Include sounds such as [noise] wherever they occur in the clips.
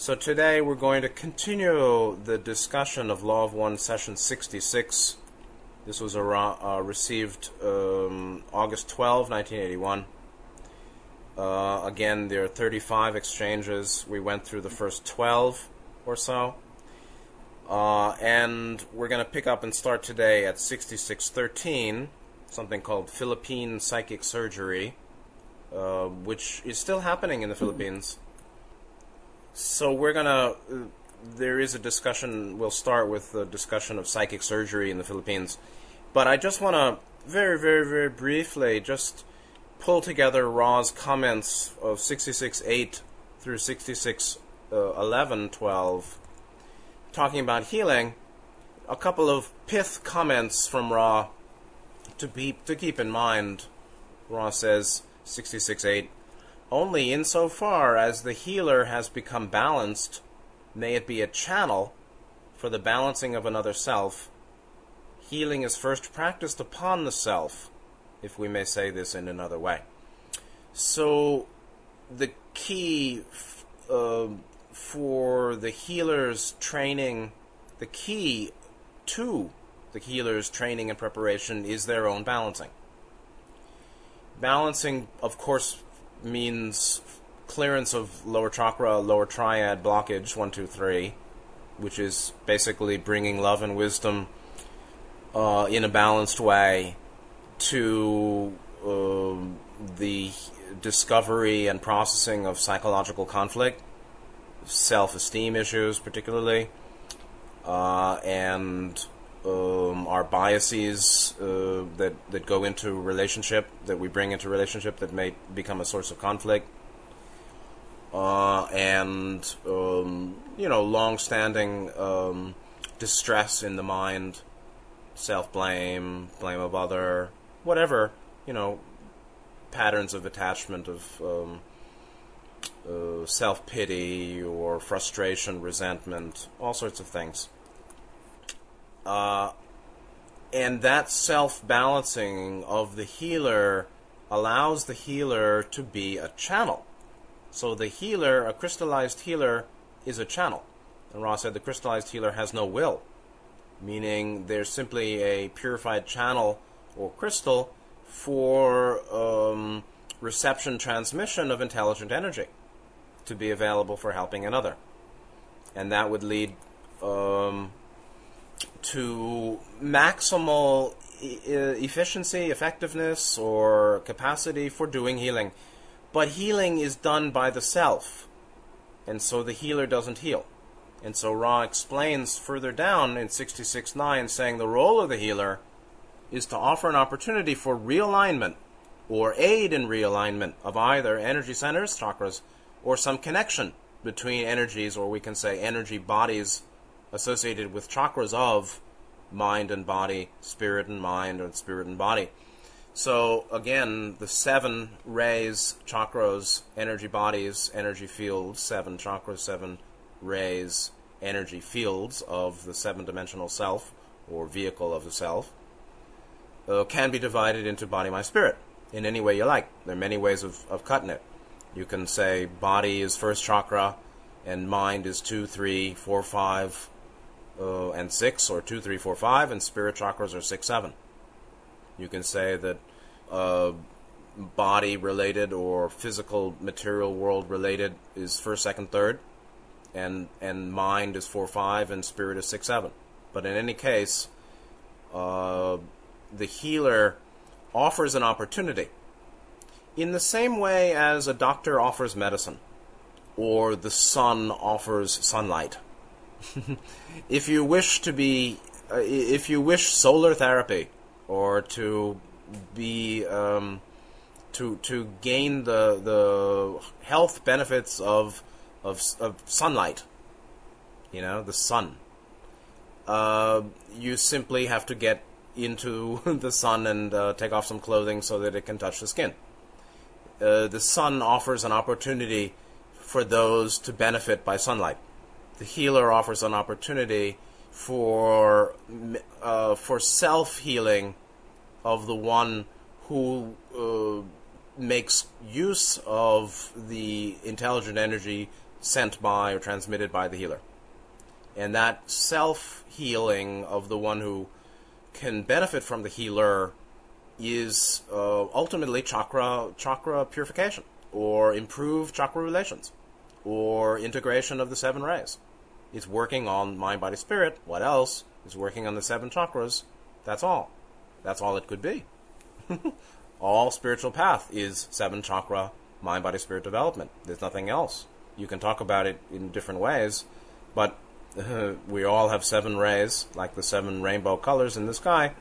So today we're going to continue the discussion of Law of One, Session 66. This was uh, received um, August 12, 1981. Uh, again, there are 35 exchanges. We went through the first 12 or so. Uh, and we're going to pick up and start today at 6613, something called Philippine Psychic Surgery, uh, which is still happening in the Philippines. So we're. Uh, there is a discussion. We'll start with the discussion of psychic surgery in the Philippines. But I just want to very, very, very briefly just pull together Ra's comments of 66.8 through 66.11, uh, 12, talking about healing. A couple of pith comments from Ra to, be, to keep in mind. Ra says, 66.8, only insofar as the healer has become balanced, may it be a channel for the balancing of another self. Healing is first practiced upon the self, if we may say this in another way. So, the key uh, for the healer's training, the key to the healer's training and preparation is their own balancing. Balancing, of course, means clearance of lower chakra, lower triad blockage, one, two, three, which is basically bringing love and wisdom uh, in a balanced way to uh, the discovery and processing of psychological conflict, self esteem issues, particularly, uh, and um, our biases uh, that that go into relationship that we bring into relationship that may become a source of conflict, uh, and um, you know, long-standing um, distress in the mind, self-blame, blame of other, whatever you know, patterns of attachment of. Um, uh, self pity or frustration, resentment, all sorts of things. Uh, and that self balancing of the healer allows the healer to be a channel. So the healer, a crystallized healer, is a channel. And Ra said the crystallized healer has no will, meaning there's simply a purified channel or crystal for um, reception transmission of intelligent energy to be available for helping another. And that would lead um, to maximal e- efficiency, effectiveness, or capacity for doing healing. But healing is done by the self, and so the healer doesn't heal. And so Ra explains further down in 66.9, saying the role of the healer is to offer an opportunity for realignment or aid in realignment of either energy centers, chakras, or some connection between energies, or we can say energy bodies associated with chakras of mind and body, spirit and mind, and spirit and body. So again, the seven rays, chakras, energy bodies, energy fields, seven chakras, seven rays, energy fields of the seven dimensional self or vehicle of the self uh, can be divided into body, mind, spirit in any way you like. There are many ways of, of cutting it. You can say body is first chakra and mind is two, three, four, five, uh, and 6, or 2, 3, 4, 5, and spirit chakras are 6, 7. You can say that uh, body related or physical material world related is first, second, third, and, and mind is 4, 5, and spirit is 6, 7. But in any case, uh, the healer offers an opportunity in the same way as a doctor offers medicine or the sun offers sunlight [laughs] if you wish to be, uh, if you wish solar therapy, or to be, um, to to gain the the health benefits of of, of sunlight, you know, the sun. Uh, you simply have to get into [laughs] the sun and uh, take off some clothing so that it can touch the skin. Uh, the sun offers an opportunity for those to benefit by sunlight the healer offers an opportunity for uh, for self healing of the one who uh, makes use of the intelligent energy sent by or transmitted by the healer. And that self healing of the one who can benefit from the healer is uh, ultimately chakra chakra purification or improved chakra relations or integration of the seven rays. It's working on mind, body, spirit. What else? It's working on the seven chakras. That's all. That's all it could be. [laughs] all spiritual path is seven chakra mind, body, spirit development. There's nothing else. You can talk about it in different ways, but uh, [laughs] we all have seven rays, like the seven rainbow colors in the sky,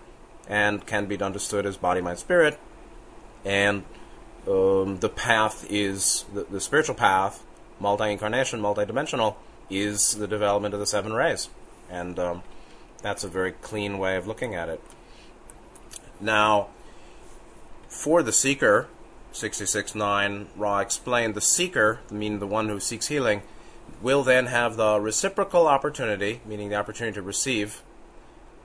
and can be understood as body, mind, spirit. And um, the path is the, the spiritual path, multi incarnation, multi dimensional, is the development of the seven rays. And um, that's a very clean way of looking at it. Now, for the seeker, 66.9, Ra explained the seeker, meaning the one who seeks healing, will then have the reciprocal opportunity, meaning the opportunity to receive,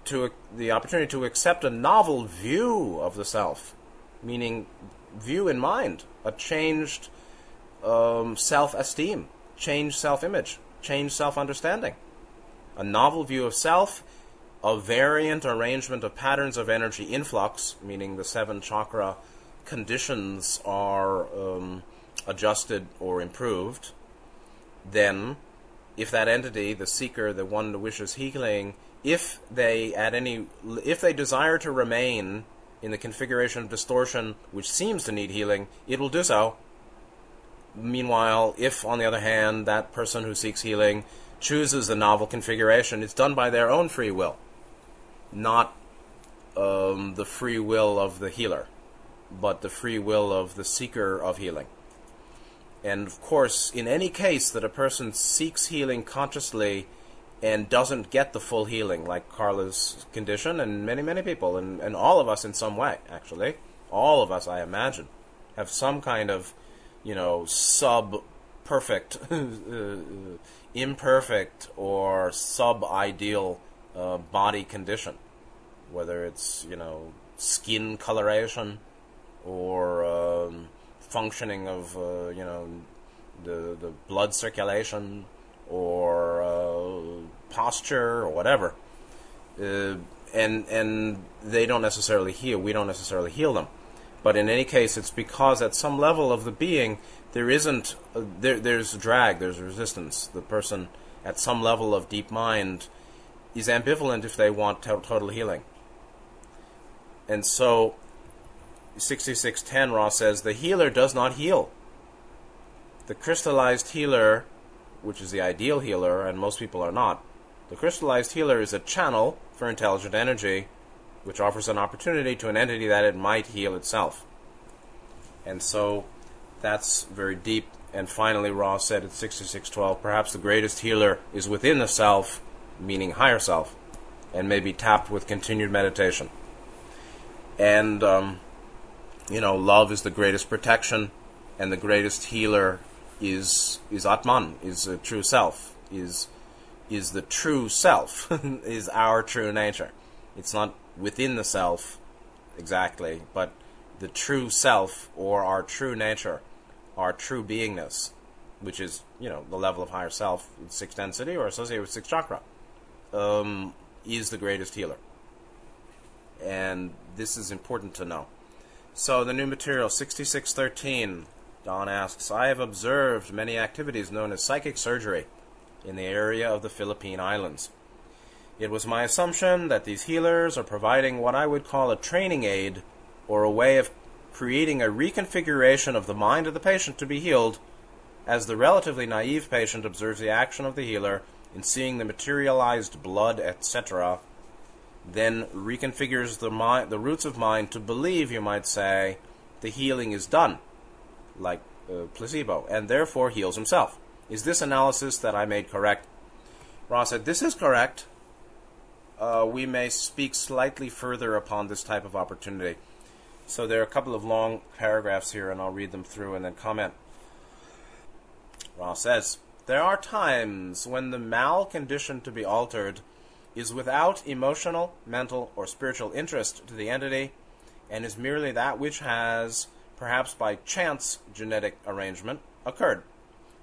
to the opportunity to accept a novel view of the self, meaning view in mind, a changed um, self-esteem, changed self-image, changed self-understanding, a novel view of self, a variant arrangement of patterns of energy influx, meaning the seven chakra conditions are um, adjusted or improved, then if that entity, the seeker, the one who wishes healing, if they at any if they desire to remain in the configuration of distortion which seems to need healing, it will do so. Meanwhile, if on the other hand that person who seeks healing chooses a novel configuration, it's done by their own free will, not um, the free will of the healer but the free will of the seeker of healing. And of course, in any case that a person seeks healing consciously and doesn't get the full healing, like Carla's condition, and many, many people, and, and all of us in some way, actually, all of us, I imagine, have some kind of, you know, sub perfect, [laughs] uh, imperfect, or sub ideal uh, body condition. Whether it's, you know, skin coloration, or um, functioning of uh, you know the the blood circulation or uh, posture or whatever, uh, and and they don't necessarily heal. We don't necessarily heal them, but in any case, it's because at some level of the being there isn't uh, there there's drag, there's resistance. The person at some level of deep mind is ambivalent if they want total healing. And so 6610 Ra says the healer does not heal. The crystallized healer, which is the ideal healer, and most people are not, the crystallized healer is a channel for intelligent energy, which offers an opportunity to an entity that it might heal itself. And so that's very deep. And finally, Ra said at 6612 perhaps the greatest healer is within the self, meaning higher self, and may be tapped with continued meditation. And um, you know, love is the greatest protection, and the greatest healer is is Atman, is the true self, is is the true self, [laughs] is our true nature. It's not within the self exactly, but the true self or our true nature, our true beingness, which is you know the level of higher self, sixth density or associated with sixth chakra, um, is the greatest healer. And this is important to know. So the new material, 6613. Don asks, I have observed many activities known as psychic surgery in the area of the Philippine Islands. It was my assumption that these healers are providing what I would call a training aid or a way of creating a reconfiguration of the mind of the patient to be healed as the relatively naive patient observes the action of the healer in seeing the materialized blood, etc., then reconfigures the the roots of mind to believe, you might say, the healing is done, like uh, placebo, and therefore heals himself. Is this analysis that I made correct? Ra said, This is correct. Uh, we may speak slightly further upon this type of opportunity. So there are a couple of long paragraphs here, and I'll read them through and then comment. Ra says, There are times when the mal condition to be altered is without emotional, mental, or spiritual interest to the entity, and is merely that which has, perhaps by chance genetic arrangement, occurred.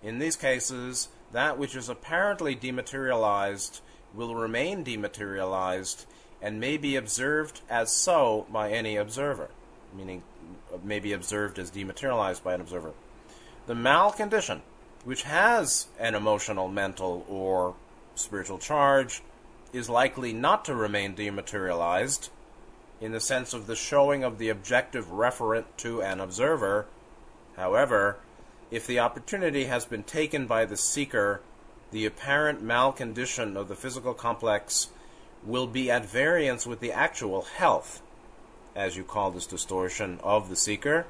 In these cases, that which is apparently dematerialized will remain dematerialized and may be observed as so by any observer, meaning uh, may be observed as dematerialized by an observer. The mal condition, which has an emotional, mental, or spiritual charge, is likely not to remain dematerialized in the sense of the showing of the objective referent to an observer. However, if the opportunity has been taken by the seeker, the apparent malcondition of the physical complex will be at variance with the actual health, as you call this distortion, of the seeker,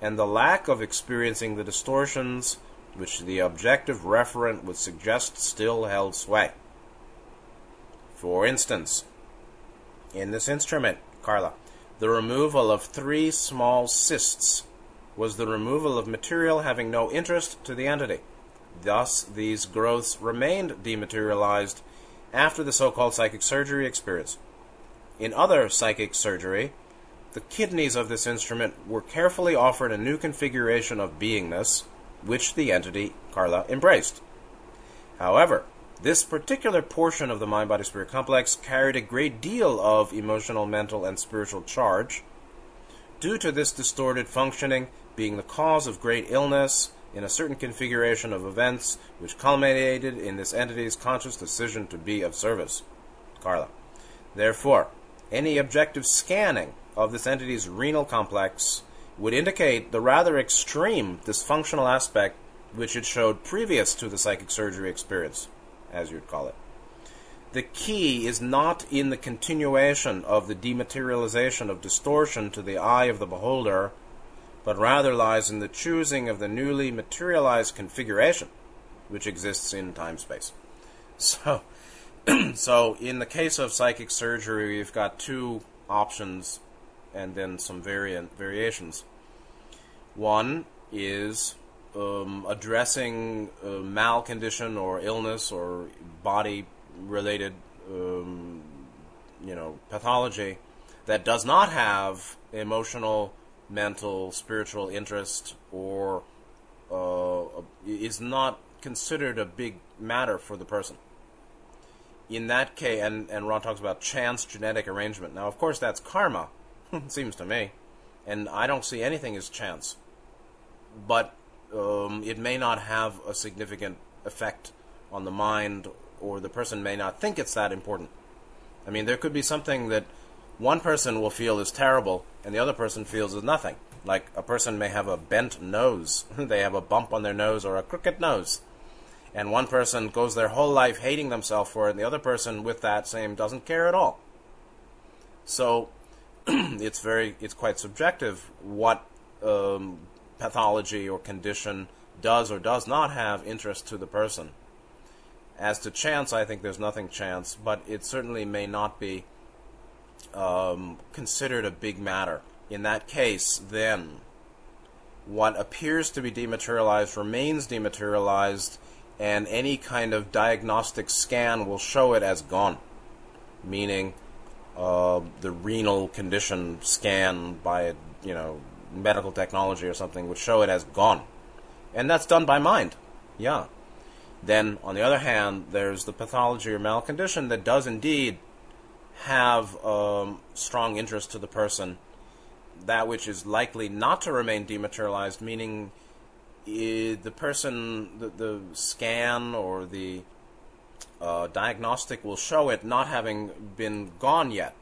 and the lack of experiencing the distortions which the objective referent would suggest still held sway. For instance, in this instrument, Carla, the removal of three small cysts was the removal of material having no interest to the entity. Thus, these growths remained dematerialized after the so called psychic surgery experience. In other psychic surgery, the kidneys of this instrument were carefully offered a new configuration of beingness, which the entity, Carla, embraced. However, this particular portion of the mind body spirit complex carried a great deal of emotional, mental, and spiritual charge. Due to this distorted functioning being the cause of great illness, in a certain configuration of events which culminated in this entity's conscious decision to be of service. Carla. Therefore, any objective scanning of this entity's renal complex would indicate the rather extreme dysfunctional aspect which it showed previous to the psychic surgery experience, as you'd call it. The key is not in the continuation of the dematerialization of distortion to the eye of the beholder but rather lies in the choosing of the newly materialized configuration which exists in time space. So, [clears throat] so in the case of psychic surgery, we've got two options and then some variant variations. One is um, addressing a mal condition or illness or body related um, you know pathology that does not have emotional mental, spiritual interest or uh, is not considered a big matter for the person. In that case, and, and Ra talks about chance genetic arrangement. Now, of course, that's karma, [laughs] seems to me, and I don't see anything as chance. But um, it may not have a significant effect on the mind, or the person may not think it's that important. I mean, there could be something that one person will feel is terrible and the other person feels is nothing. Like a person may have a bent nose, [laughs] they have a bump on their nose or a crooked nose. And one person goes their whole life hating themselves for it, and the other person with that same doesn't care at all. So [clears throat] it's very, it's quite subjective what um, pathology or condition does or does not have interest to the person. As to chance, I think there's nothing chance, but it certainly may not be um, considered a big matter. In that case, then, what appears to be dematerialized remains dematerialized, and any kind of diagnostic scan will show it as gone, meaning uh, the renal condition scan by you know medical technology or something would show it as gone, and that's done by mind. Yeah. Then, on the other hand, there's the pathology or malcondition that does indeed have um, strong interest to the person, that which is likely not to remain dematerialized, meaning the person, the, the, scan or the uh, diagnostic will show it not having been gone yet.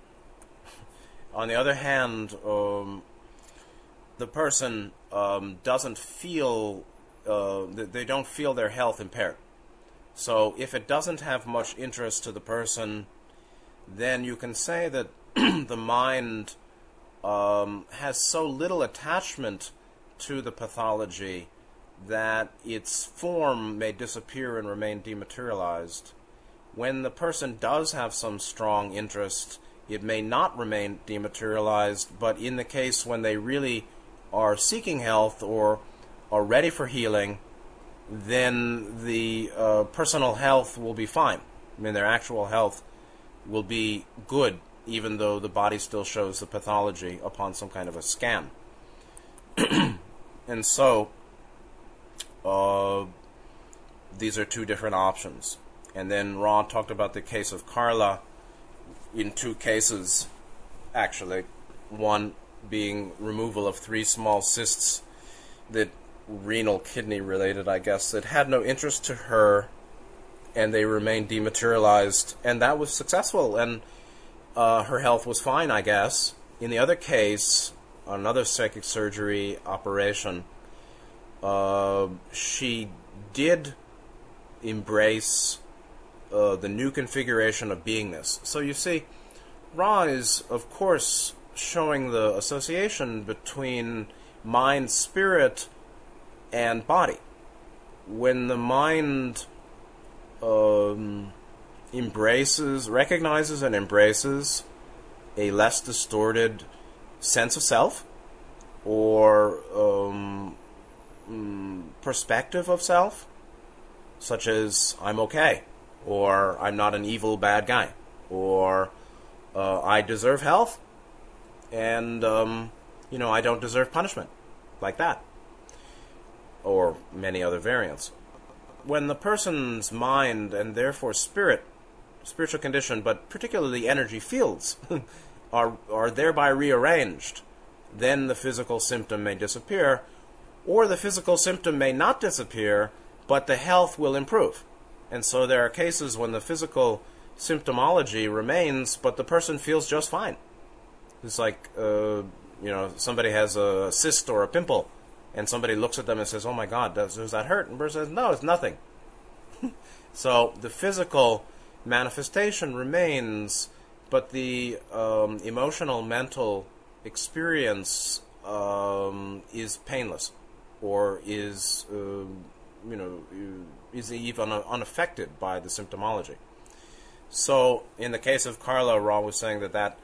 On the other hand, um, the person um, doesn't feel, uh, they don't feel their health impaired. So if it doesn't have much interest to the person, then you can say that [clears throat] the mind um, has so little attachment to the pathology that its form may disappear and remain dematerialized. When the person does have some strong interest, it may not remain dematerialized, but in the case when they really are seeking health or are ready for healing, then the uh, personal health will be fine. I mean, their actual health will be good even though the body still shows the pathology upon some kind of a scan. [clears throat] and so, uh, these are two different options. And then Ra talked about the case of Carla in two cases, actually. One being removal of three small cysts that renal kidney related, I guess, that had no interest to her and they remained dematerialized, and that was successful, and uh, her health was fine, I guess. In the other case, another psychic surgery operation, uh, she did embrace uh, the new configuration of beingness. So you see, Ra is, of course, showing the association between mind, spirit, and body. When the mind um, embraces, recognizes, and embraces a less distorted sense of self or um, mm, perspective of self, such as I'm okay, or I'm not an evil bad guy, or uh, I deserve health, and um, you know I don't deserve punishment, like that, or many other variants. When the person's mind and therefore spirit, spiritual condition, but particularly energy fields, [laughs] are are thereby rearranged, then the physical symptom may disappear, or the physical symptom may not disappear, but the health will improve. And so there are cases when the physical symptomology remains, but the person feels just fine. It's like, uh, you know, somebody has a cyst or a pimple, and somebody looks at them and says, "Oh my God, does, does that hurt?" And person says, "No, it's nothing." [laughs] so the physical manifestation remains, but the um, emotional, mental experience um, is painless, or is uh, you know is even unaffected by the symptomology. So in the case of Carla, Ra was saying that that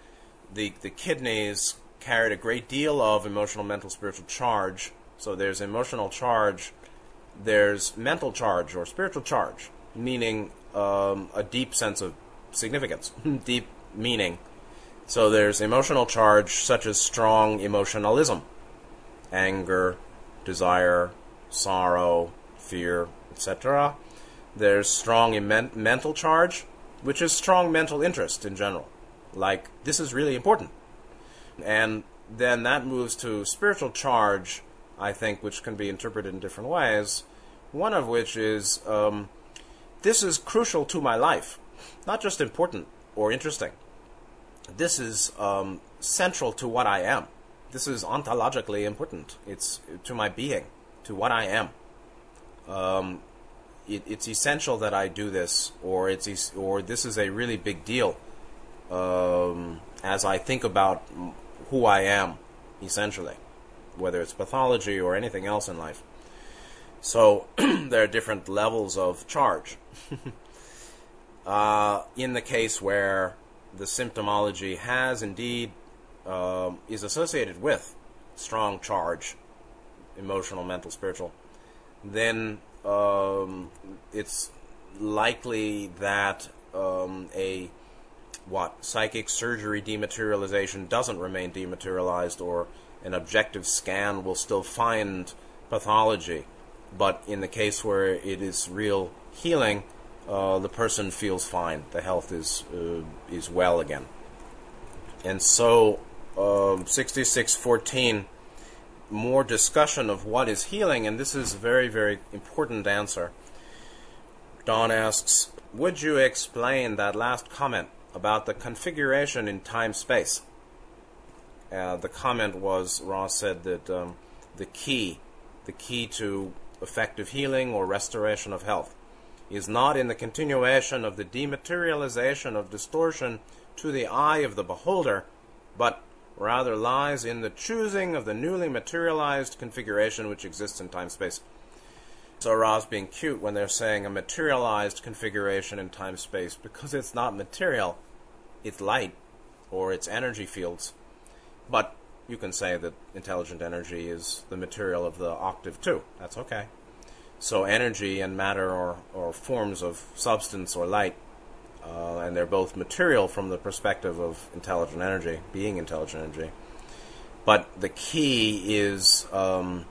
the the kidneys carried a great deal of emotional, mental, spiritual charge. So there's emotional charge, there's mental charge or spiritual charge, meaning um, a deep sense of significance, [laughs] deep meaning. So there's emotional charge such as strong emotionalism, anger, desire, sorrow, fear, etc. There's strong Im- mental charge, which is strong mental interest in general. Like, this is really important. And then that moves to spiritual charge, I think, which can be interpreted in different ways. One of which is um, this is crucial to my life, not just important or interesting. This is um, central to what I am. This is ontologically important. It's to my being, to what I am. Um, it, it's essential that I do this, or it's or this is a really big deal um, as I think about who I am, essentially, whether it's pathology or anything else in life. So [clears throat] there are different levels of charge. [laughs] uh, in the case where the symptomology has indeed uh, is associated with strong charge, emotional, mental, spiritual, then um, it's likely that um, a what psychic surgery dematerialization doesn't remain dematerialized, or an objective scan will still find pathology. But in the case where it is real healing, uh, the person feels fine. The health is uh, is well again. And so, um, 6614 more discussion of what is healing, and this is a very, very important answer. Don asks, Would you explain that last comment about the configuration in time space? Uh, the comment was, Ra said that um, the key, the key to effective healing or restoration of health, is not in the continuation of the dematerialization of distortion to the eye of the beholder, but rather lies in the choosing of the newly materialized configuration which exists in time space. So Ra's being cute when they're saying a materialized configuration in time space because it's not material, it's light or it's energy fields. But you can say that intelligent energy is the material of the octave too. That's okay. So energy and matter are, are forms of substance or light uh, and they're both material from the perspective of intelligent energy, being intelligent energy. But the key is um,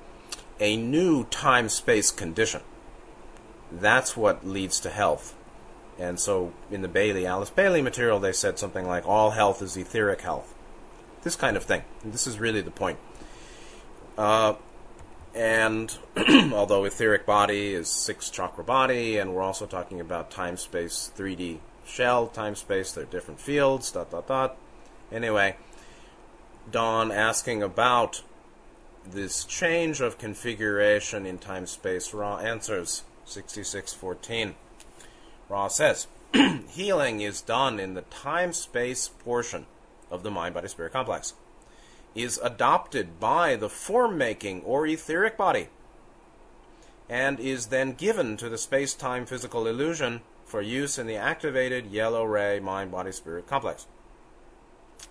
a new time space condition. that's what leads to health. And so in the Bailey, Alice Bailey material, they said something like all health is etheric health. This kind of thing. And this is really the point. Uh, and [clears throat] although etheric body is six chakra body, and we're also talking about time space 3D shell, time space, they're different fields, dot dot dot. Anyway, Don asking about this change of configuration in time space. Ra answers 6614. Ra says, [clears throat] healing is done in the time space portion of the mind body spirit complex is adopted by the form making or etheric body and is then given to the space time physical illusion for use in the activated yellow ray mind body spirit complex.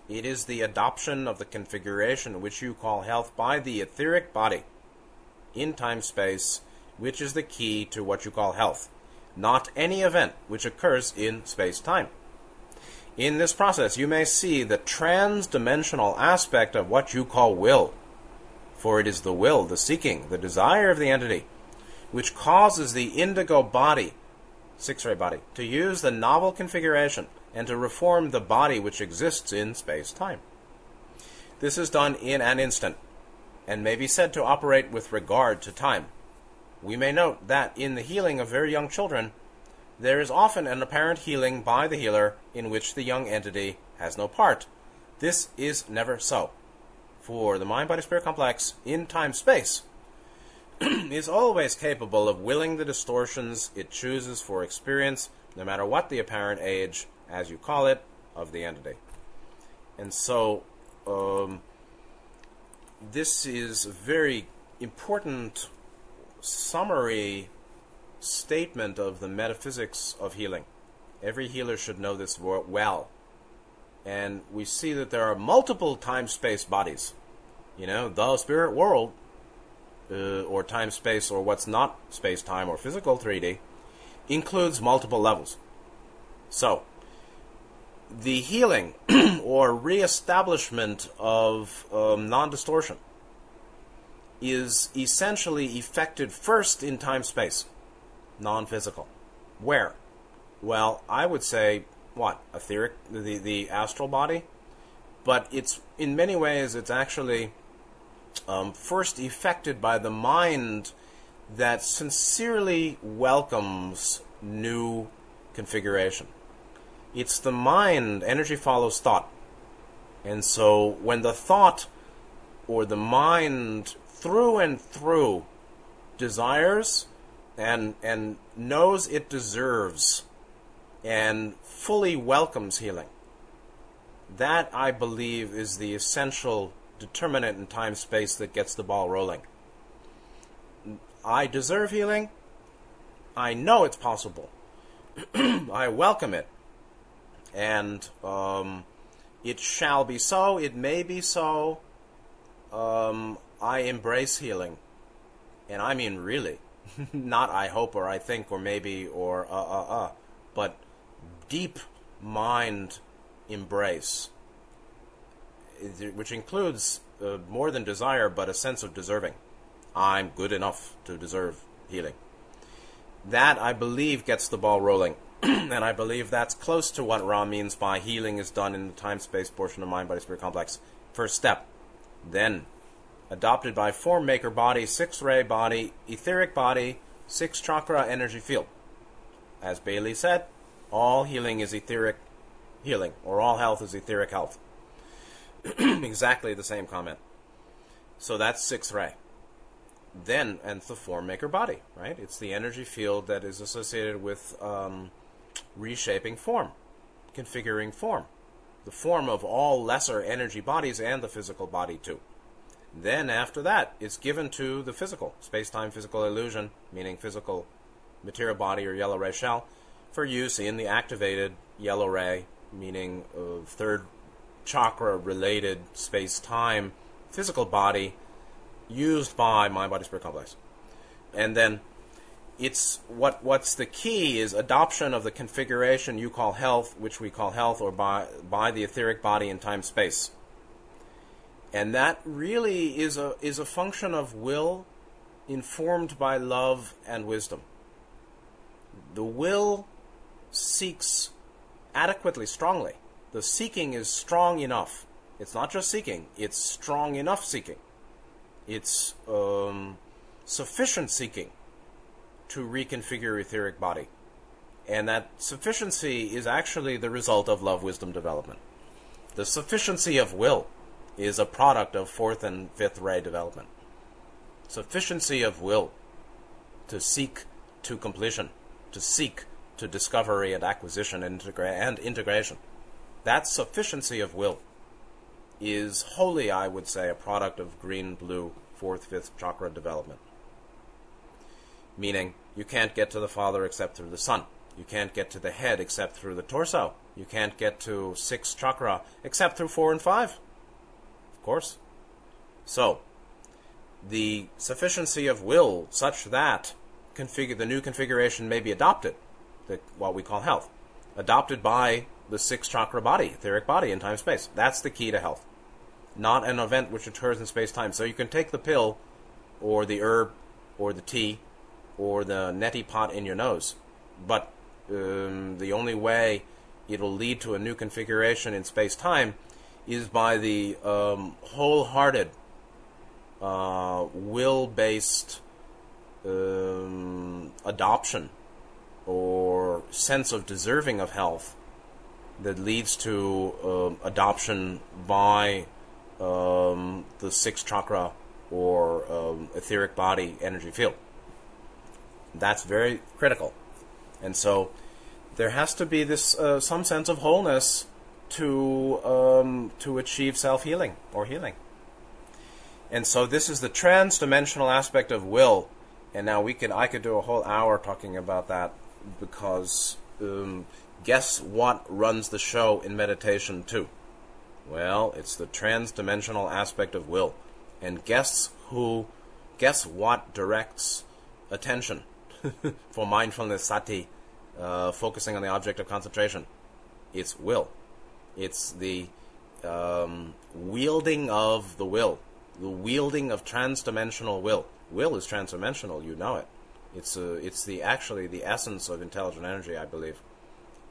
It is the adoption of the configuration which you call health by the etheric body in time space, which is the key to what you call health, not any event which occurs in space time. In this process, you may see the trans-dimensional aspect of what you call will. For it is the will, the seeking, the desire of the entity, which causes the indigo body, six ray body, to use the novel configuration and to reform the body which exists in space time. This is done in an instant and may be said to operate with regard to time. We may note that in the healing of very young children, there is often an apparent healing by the healer in which the young entity has no part. This is never so. For the mind body spirit complex in time space [clears throat] is always capable of willing the distortions it chooses for experience, no matter what the apparent age, as you call it, of the entity. And so, um, this is a very important summary statement of the metaphysics of healing. Every healer should know this well. And we see that there are multiple time space bodies. You know, the spirit world, uh, or time space, or what's not space time or physical 3D, includes multiple levels. So, the healing [clears throat] or reestablishment of um, non distortion is essentially effected first in time space non physical. Where? Well, I would say, what? Etheric, the, the astral body? But it's, in many ways, it's actually um, first effected by the mind that sincerely welcomes new configuration. It's the mind, energy follows thought. And so when the thought or the mind through and through desires and and knows it deserves and fully welcomes healing. That I believe is the essential determinant in time space that gets the ball rolling. I deserve healing. I know it's possible. [clears throat] I welcome it. And um, it shall be so. It may be so. Um, I embrace healing. And I mean, really. [laughs] not I hope or I think or maybe or uh uh uh, but deep mind embrace, which includes uh, more than desire, but a sense of deserving. I'm good enough to deserve healing. That, I believe, gets the ball rolling. [clears throat] and I believe that's close to what Ra means by healing is done in the time space portion of mind body spirit complex. First step. Then adopted by form maker body, six ray body, etheric body, six chakra energy field. As Bailey said, all healing is etheric healing, or all health is etheric health. [clears throat] exactly the same comment. So that's six ray. Then, and the form maker body, right? It's the energy field that is associated with um, reshaping form, configuring form, the form of all lesser energy bodies and the physical body too. Then after that, it's given to the physical, space-time physical illusion, meaning physical material body or yellow ray shell, for use in the activated yellow ray, meaning uh, third chakra related space-time physical body used by mind body spirit complex. And then it's what what's the key is adoption of the configuration you call health, which we call health, or by by the etheric body in time space and that really is a is a function of will informed by love and wisdom the will seeks adequately, strongly. The seeking is strong enough. It's not just seeking, it's strong enough seeking. It's um, sufficient seeking to reconfigure etheric body. And that sufficiency is actually the result of love wisdom development. The sufficiency of will is a product of fourth and fifth ray development. Sufficiency of will to seek to completion, to seek to discovery and acquisition and, integra- and integration. That sufficiency of will is wholly, I would say, a product of green, blue, fourth, fifth chakra development. Meaning, you can't get to the Father except through the Son. You can't get to the head except through the torso. You can't get to sixth chakra except through four and five. Of course. So, the sufficiency of will such that the new configuration may be adopted, the, what we call health, adopted by the sixth chakra body, etheric body in time space. That's the key to health. Not an event which occurs in space time. So you can take the pill, or the herb, or the tea, or the neti pot in your nose, but um, the only way it'll lead to a new configuration in space time is by the um, wholehearted, uh, will based um, adoption or sense of deserving of health that leads to um, adoption by um, the sixth chakra or um, etheric body energy field. That's very critical. And so there has to be this uh, some sense of wholeness to um, to achieve self healing or healing. And so this is the trans-dimensional aspect of will. And now we could I could do a whole hour talking about that because um, guess what runs the show in meditation too? Well, it's the trans-dimensional aspect of will. And guess who guess what directs attention [laughs] for mindfulness sati uh, focusing on the object of concentration. It's will. It's the um, wielding of the will, the wielding of transdimensional will. Will is transdimensional, you know it. It's uh, it's the actually the essence of intelligent energy, I believe,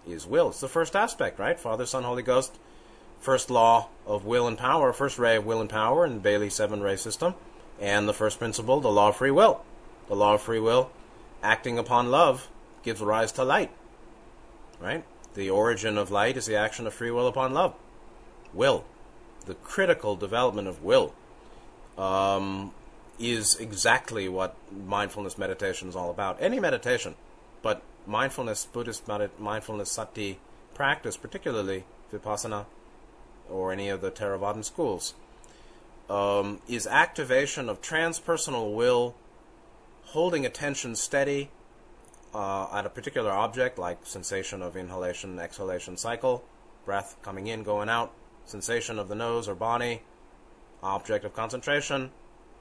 is will. It's the first aspect, right? Father, Son, Holy Ghost. First law of will and power, first ray of will and power in Bailey seven ray system, and the first principle, the law of free will. The law of free will, acting upon love, gives rise to light. Right? The origin of light is the action of free will upon love. Will. The critical development of will um, is exactly what mindfulness meditation is all about. Any meditation, but mindfulness, Buddhist mindfulness sati practice, particularly vipassana or any of the Theravadan schools, um, is activation of transpersonal will, holding attention steady uh, at a particular object, like sensation of inhalation, exhalation cycle, breath coming in, going out, sensation of the nose or body, object of concentration,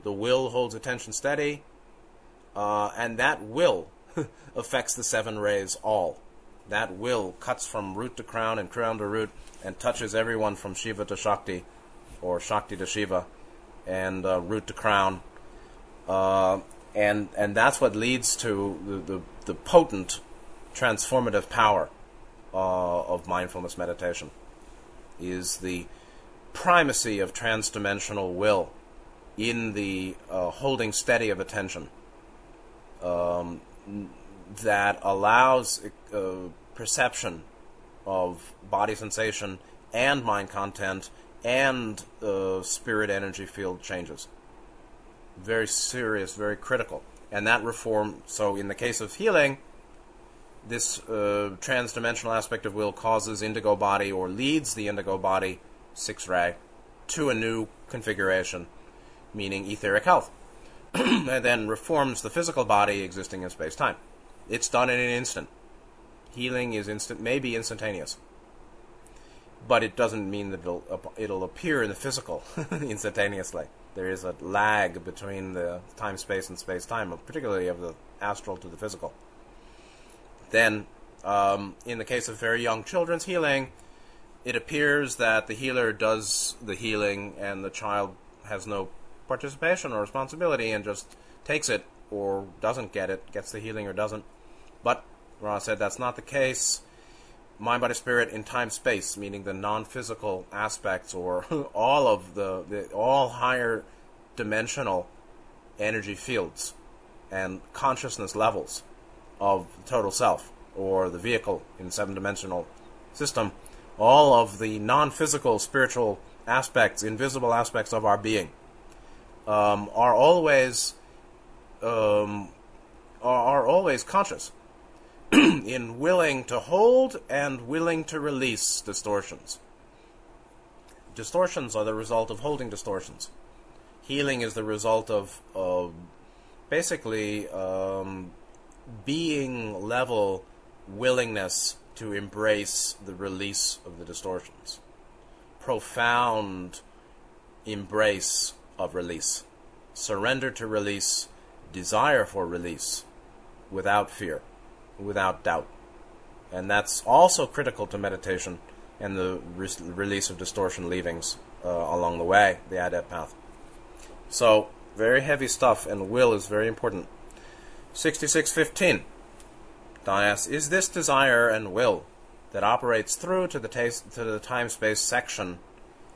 the will holds attention steady, uh, and that will [laughs] affects the seven rays all. That will cuts from root to crown and crown to root and touches everyone from Shiva to Shakti, or Shakti to Shiva, and uh, root to crown. Uh, and and that's what leads to the, the, the potent transformative power uh, of mindfulness meditation is the primacy of transdimensional will in the uh, holding steady of attention um, that allows uh, perception of body sensation and mind content and uh, spirit energy field changes very serious, very critical. And that reform, so in the case of healing, this uh, trans-dimensional aspect of will causes indigo body or leads the indigo body, six ray, to a new configuration, meaning etheric health, [clears throat] and then reforms the physical body existing in space time. It's done in an instant. Healing is instant, maybe instantaneous, but it doesn't mean that it'll, it'll appear in the physical [laughs] instantaneously there is a lag between the time space and space time, particularly of the astral to the physical. Then, um, in the case of very young children's healing, it appears that the healer does the healing and the child has no participation or responsibility and just takes it or doesn't get it, gets the healing or doesn't. But Ra said that's not the case. Mind, body, spirit in time, space, meaning the non-physical aspects, or [laughs] all of the, the all higher dimensional energy fields and consciousness levels of the total self, or the vehicle in seven-dimensional system, all of the non-physical spiritual aspects, invisible aspects of our being, um, are always um, are, are always conscious [clears throat] in willing to hold and willing to release distortions. Distortions are the result of holding distortions. Healing is the result of, of basically um, being level willingness to embrace the release of the distortions. Profound embrace of release. Surrender to release, desire for release, without fear, without doubt. And that's also critical to meditation and the re- release of distortion leavings uh, along the way, the adept path. So, very heavy stuff, and will is very important. 6615. Don asks, is this desire and will that operates through to the, to the time-space section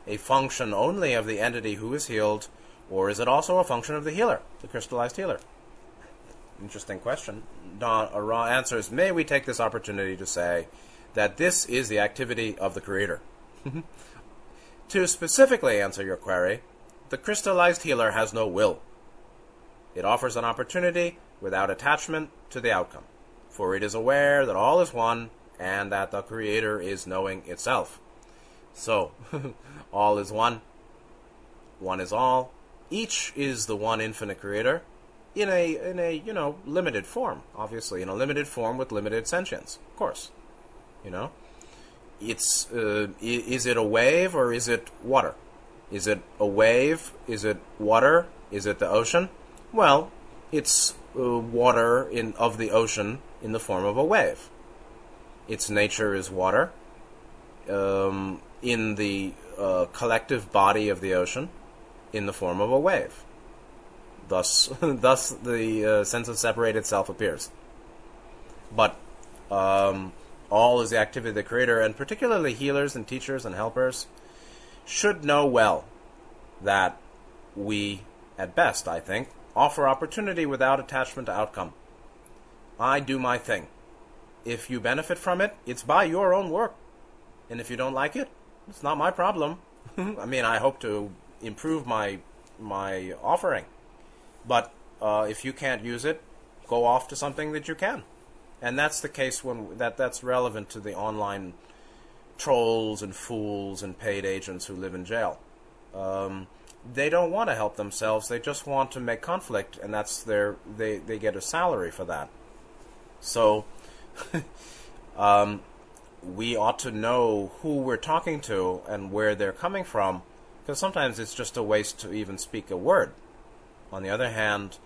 a function only of the entity who is healed, or is it also a function of the healer, the crystallized healer? Interesting question. Don Ra answers, may we take this opportunity to say that this is the activity of the Creator. Mm-hmm. to specifically answer your query, the crystallized healer has no will. It offers an opportunity without attachment to the outcome, for it is aware that all is one and that the Creator is knowing itself. So, [laughs] all is one, one is all, each is the one infinite Creator in a in a you know limited form, obviously in a limited form with limited sentience, of course. You know, it's uh, is it a wave or is it water? Is it a wave? Is it water? Is it the ocean? Well, it's uh, water in of the ocean in the form of a wave. Its nature is water. Um, in the uh, collective body of the ocean, in the form of a wave. Thus, [laughs] thus the uh, sense of separated self appears. But um, all is the activity of the Creator, and particularly healers and teachers and helpers should know well that we, at best, I think, offer opportunity without attachment to outcome. I do my thing. If you benefit from it, it's by your own work. And if you don't like it, it's not my problem. [laughs] I mean, I hope to improve my my offering. But uh, if you can't use it, go off to something that you can. And that's the case when that that's relevant to the online trolls and fools and paid agents who live in jail. Um, they don't want to help themselves. They just want to make conflict, and that's their they they get a salary for that. So, [laughs] um, we ought to know who we're talking to and where they're coming from, because sometimes it's just a waste to even speak a word. On the other hand,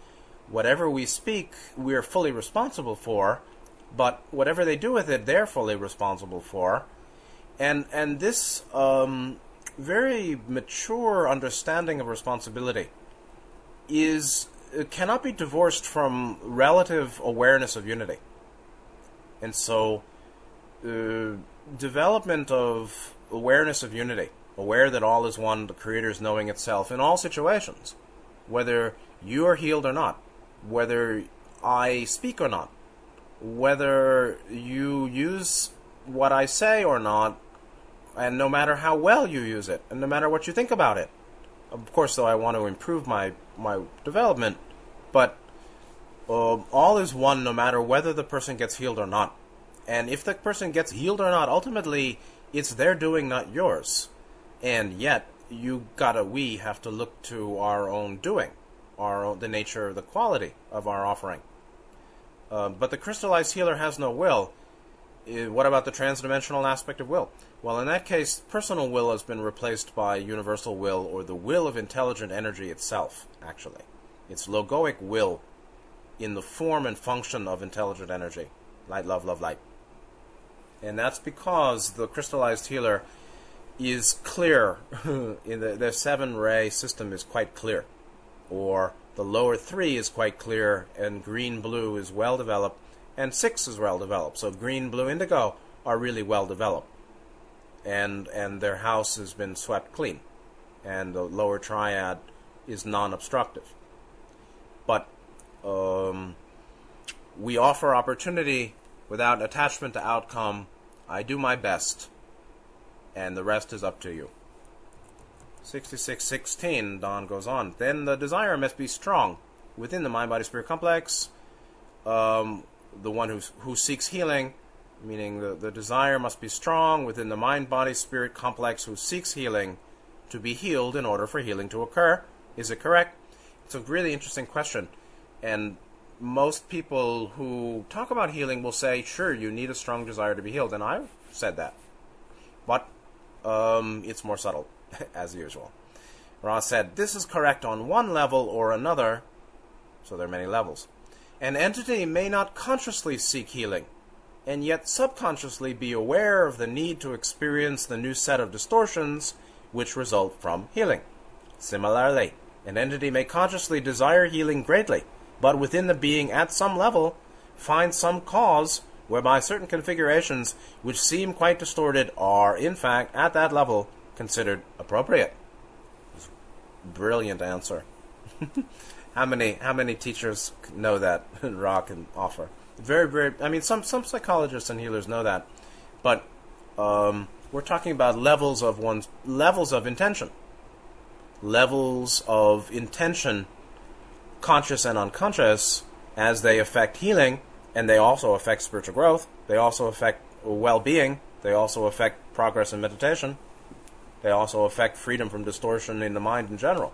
whatever we speak, we're fully responsible for, but whatever they do with it, they're fully responsible for. And and this um, very mature understanding of responsibility is cannot be divorced from relative awareness of unity. And so, uh, development of awareness of unity, aware that all is one, the Creator is knowing itself in all situations whether you are healed or not, whether I speak or not, whether you use what I say or not, and no matter how well you use it, and no matter what you think about it. Of course, though, I want to improve my, my development, but uh, all is one no matter whether the person gets healed or not. And if the person gets healed or not, ultimately, it's their doing, not yours. And yet, you gotta we have to look to our own doing, our own, the nature, of the quality of our offering. Uh, but the crystallized healer has no will. Uh, what about the transdimensional aspect of will? Well, in that case, personal will has been replaced by universal will, or the will of intelligent energy itself, actually. It's logoic will in the form and function of intelligent energy. Light, love, love, light. And that's because the crystallized healer is clear. [laughs] in the, the seven ray system is quite clear, or the lower three is quite clear, and green blue is well developed, and six is well developed. So green, blue, indigo are really well developed, and and their house has been swept clean, and the lower triad is non-obstructive. But um, we offer opportunity without attachment to outcome. I do my best, and the rest is up to you. 6616, Don goes on. Then the desire must be strong within the mind body spirit complex. Um, the one who, who seeks healing, meaning the, the desire must be strong within the mind body spirit complex who seeks healing to be healed in order for healing to occur. Is it correct? It's a really interesting question. And most people who talk about healing will say, sure, you need a strong desire to be healed. And I've said that. But um, it's more subtle, [laughs] as usual. Ra said, this is correct on one level or another, so there are many levels. An entity may not consciously seek healing, and yet subconsciously be aware of the need to experience the new set of distortions which result from healing. Similarly, an entity may consciously desire healing greatly, but within the being at some level find some cause whereby certain configurations which seem quite distorted are in fact at that level considered appropriate. Brilliant answer. [laughs] how many how many teachers know that [laughs] can offer? Very very. I mean, some some psychologists and healers know that, but um, we're talking about levels of one's levels of intention, levels of intention, conscious and unconscious, as they affect healing, and they also affect spiritual growth. They also affect well-being. They also affect progress in meditation. They also affect freedom from distortion in the mind in general,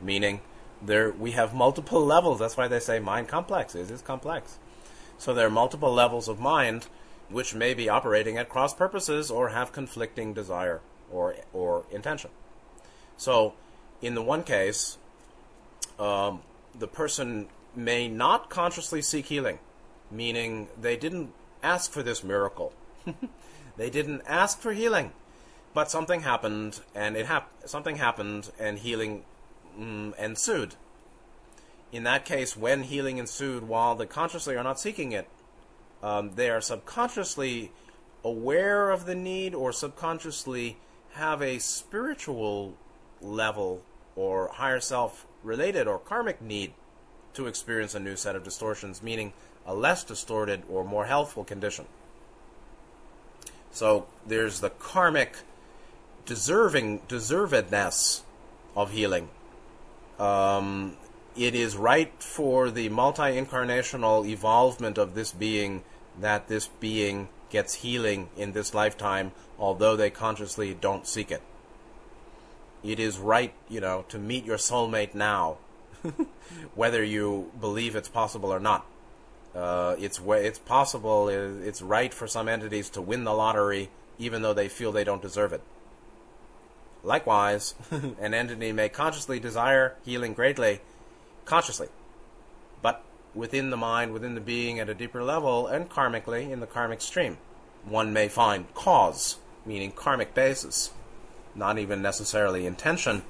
meaning there we have multiple levels. That's why they say mind complex is is complex. So there are multiple levels of mind which may be operating at cross purposes or have conflicting desire or or intention. So in the one case, um, the person may not consciously seek healing, meaning they didn't ask for this miracle. [laughs] they didn't ask for healing, but something happened, and it hap- something happened, and healing mm, ensued. In that case, when healing ensued, while they consciously are not seeking it, um, they are subconsciously aware of the need or subconsciously have a spiritual level or higher self related or karmic need to experience a new set of distortions, meaning a less distorted or more healthful condition. So there's the karmic deserving deservedness of healing um, it is right for the multi incarnational evolvement of this being that this being gets healing in this lifetime, although they consciously don't seek it. It is right, you know, to meet your soulmate now, [laughs] whether you believe it's possible or not. Uh, it's it's possible. It's right for some entities to win the lottery, even though they feel they don't deserve it. Likewise, [laughs] an entity may consciously desire healing greatly, consciously, but within the mind, within the being at a deeper level, and karmically in the karmic stream. One may find cause, meaning karmic basis, not even necessarily intention,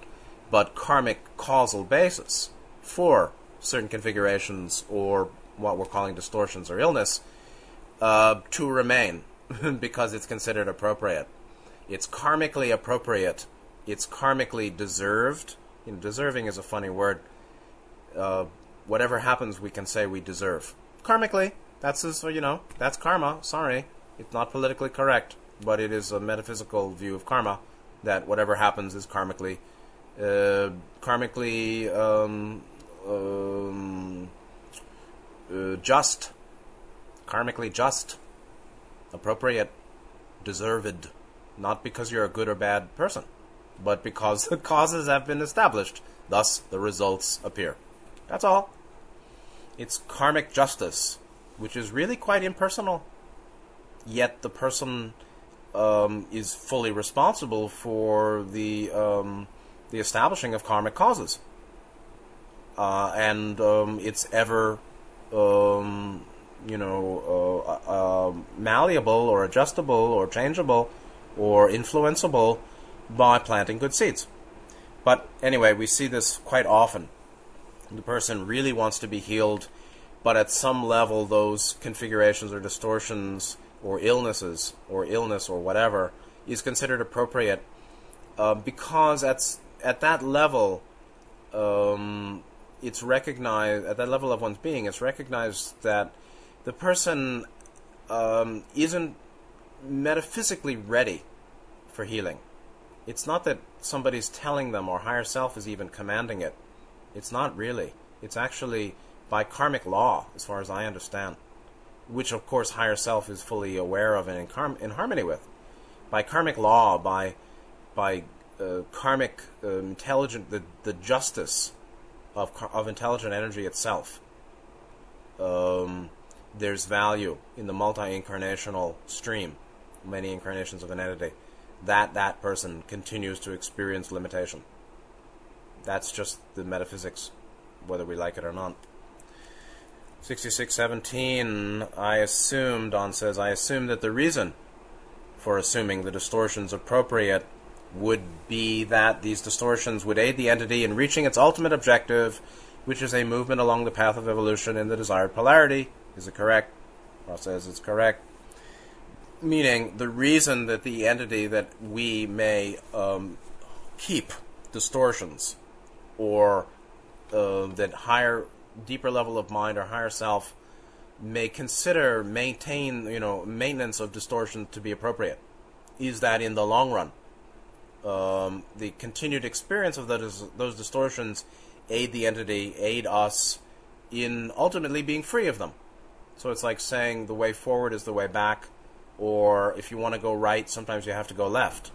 but karmic causal basis for certain configurations or what we're calling distortions or illness uh, to remain [laughs] because it's considered appropriate. It's karmically appropriate it's karmically deserved. You know, deserving is a funny word. Uh, whatever happens, we can say we deserve. Karmically, that's you know, that's karma. Sorry, it's not politically correct, but it is a metaphysical view of karma that whatever happens is karmically, uh, karmically um, um, uh, just, karmically just, appropriate, deserved, not because you're a good or bad person but because [laughs] the causes have been established, thus the results appear. That's all. It's karmic justice, which is really quite impersonal. Yet the person um, is fully responsible for the um, the establishing of karmic causes, uh, and um, it's ever um, you know uh, uh, malleable or adjustable or changeable or influenceable by planting good seeds. But anyway, we see this quite often. The person really wants to be healed, but at some level, those configurations or distortions or illnesses or illness or whatever is considered appropriate uh, because at at that level, um, it's recognized at that level of one's being. It's recognized that the person um, isn't metaphysically ready for healing. It's not that somebody's telling them or higher self is even commanding it. It's not really. It's actually by karmic law, as far as I understand, which of course higher self is fully aware of and in, car- in harmony with. By karmic law, by by uh, karmic uh, intelligent the the justice of of intelligent energy itself. Um, there's value in the multi-incarnational stream, many incarnations of an entity, that that person continues to experience limitation. That's just the metaphysics, whether we like it or not. 6617, I assume, Don says, I assume that the reason for assuming the distortions appropriate would be that these distortions would aid the entity in reaching its ultimate objective, which is a movement along the path of evolution in the desired polarity, is it correct? Ra says it's correct. Meaning, the reason that the entity that we may um, keep distortions or uh, that higher, deeper level of mind or higher self may consider maintain, you know, maintenance of distortion to be appropriate is that in the long run, um, the continued experience of those, those distortions aid the entity, aid us in ultimately being free of them. So it's like saying the way forward is the way back, or if you want to go right, sometimes you have to go left.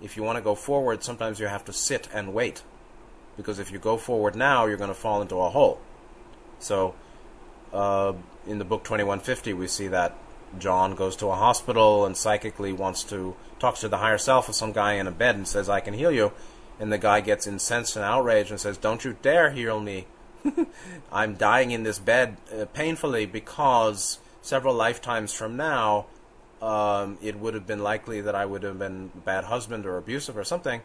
If you want to go forward, sometimes you have to sit and wait. Because if you go forward now, you're going to fall into a hole. So, uh, in the book 2150, we see that John goes to a hospital and psychically wants to talks to the higher self of some guy in a bed and says, "I can heal you," and the guy gets incensed and outraged and says, "Don't you dare heal me! [laughs] I'm dying in this bed uh, painfully because several lifetimes from now, um, it would have been likely that I would have been a bad husband or abusive or something.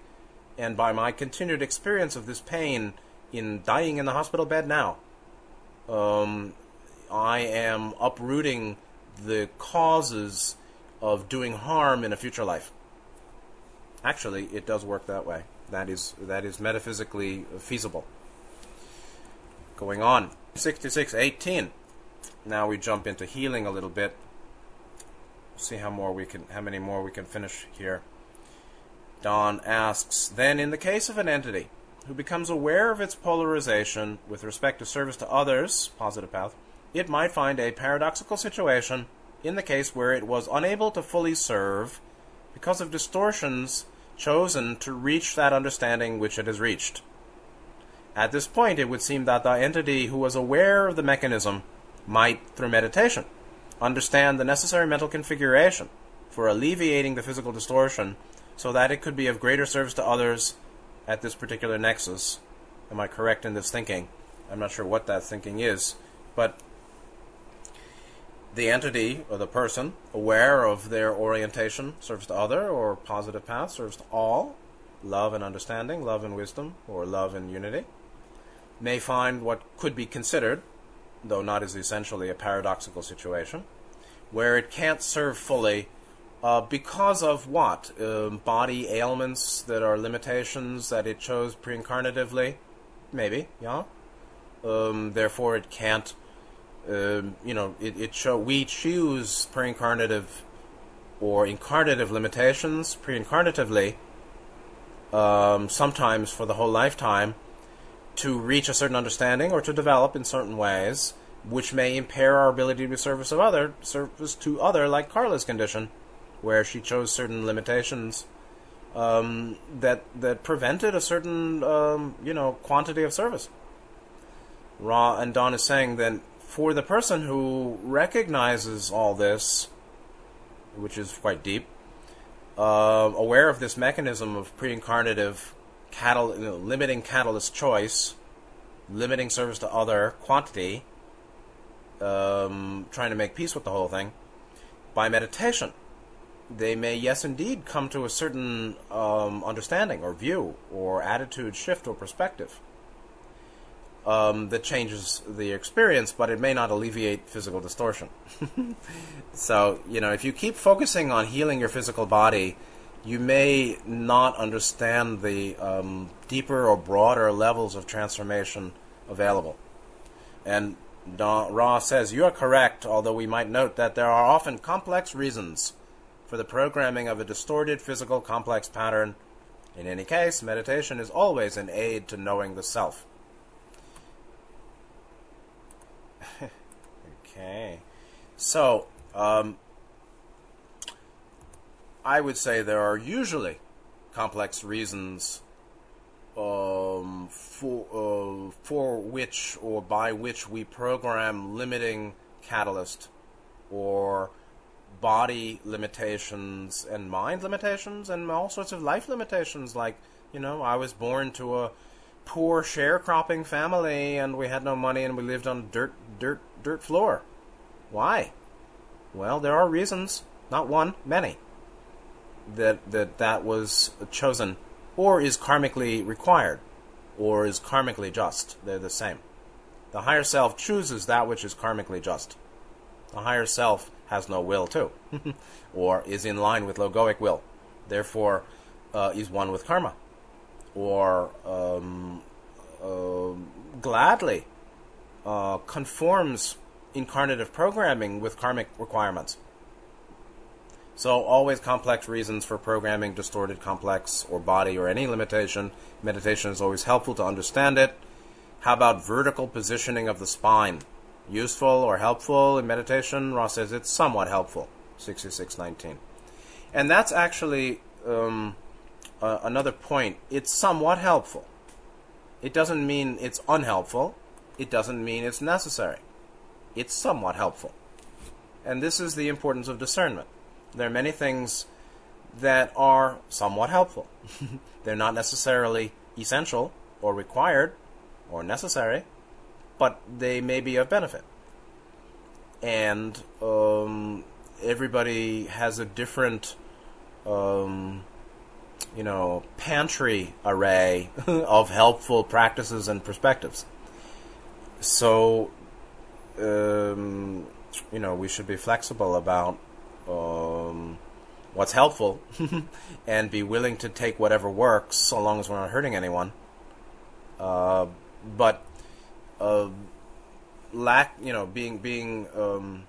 And by my continued experience of this pain in dying in the hospital bed now, um, I am uprooting the causes of doing harm in a future life. Actually, it does work that way. That is that is metaphysically feasible. Going on. 6618. Now we jump into healing a little bit. See how more we can how many more we can finish here. Don asks, then in the case of an entity who becomes aware of its polarization with respect to service to others, positive path, it might find a paradoxical situation in the case where it was unable to fully serve because of distortions chosen to reach that understanding which it has reached. At this point, it would seem that the entity who was aware of the mechanism might, through meditation, understand the necessary mental configuration for alleviating the physical distortion so that it could be of greater service to others at this particular nexus. Am I correct in this thinking? I'm not sure what that thinking is, but the entity or the person aware of their orientation serves to other or positive path serves to all love and understanding love and wisdom or love and unity may find what could be considered, though not as essentially a paradoxical situation, where it can't serve fully uh, because of what? Um, body ailments that are limitations that it chose preincarnatively? Maybe, yeah. Um, therefore, it can't. Um, you know, it, it show we choose pre-incarnative or incarnative limitations preincarnatively. Um, sometimes for the whole lifetime, to reach a certain understanding or to develop in certain ways, which may impair our ability to be service of other service to other, like Carla's condition, where she chose certain limitations um, that that prevented a certain um, you know quantity of service. Ra and Don is saying that for the person who recognizes all this, which is quite deep, uh, aware of this mechanism of pre-incarnative catal- limiting catalyst choice, limiting service to other quantity, um, trying to make peace with the whole thing, by meditation, they may, yes, indeed, come to a certain um, understanding or view or attitude shift or perspective. Um, that changes the experience, but it may not alleviate physical distortion. [laughs] so, you know, if you keep focusing on healing your physical body, you may not understand the um, deeper or broader levels of transformation available. And Don, Ra says, You are correct, although we might note that there are often complex reasons for the programming of a distorted physical complex pattern. In any case, meditation is always an aid to knowing the self. Okay. So, um, I would say there are usually complex reasons um, for uh, for which or by which we program limiting catalyst or body limitations and mind limitations and all sorts of life limitations like you know I was born to a poor sharecropping family and we had no money and we lived on dirt dirt dirt floor why well there are reasons not one many that that that was chosen or is karmically required, or is karmically just. They're the same. The higher self chooses that which is karmically just. The higher self has no will, too, [laughs] or is in line with logoic will, therefore uh, is one with karma, or um, uh, gladly uh, conforms incarnative programming with karmic requirements. So, always complex reasons for programming distorted complex or body or any limitation. Meditation is always helpful to understand it. How about vertical positioning of the spine? Useful or helpful in meditation? Ra says it's somewhat helpful. 6619. And that's actually um, uh, another point. It's somewhat helpful. It doesn't mean it's unhelpful. It doesn't mean it's necessary. It's somewhat helpful. And this is the importance of discernment there are many things that are somewhat helpful. [laughs] They're not necessarily essential or required or necessary, but they may be of benefit. And um, everybody has a different, um, you know, pantry array [laughs] of helpful practices and perspectives. So, um, you know, we should be flexible about um, what's helpful [laughs] and be willing to take whatever works so long as we're not hurting anyone. Uh, but uh, lack, you know, being being um,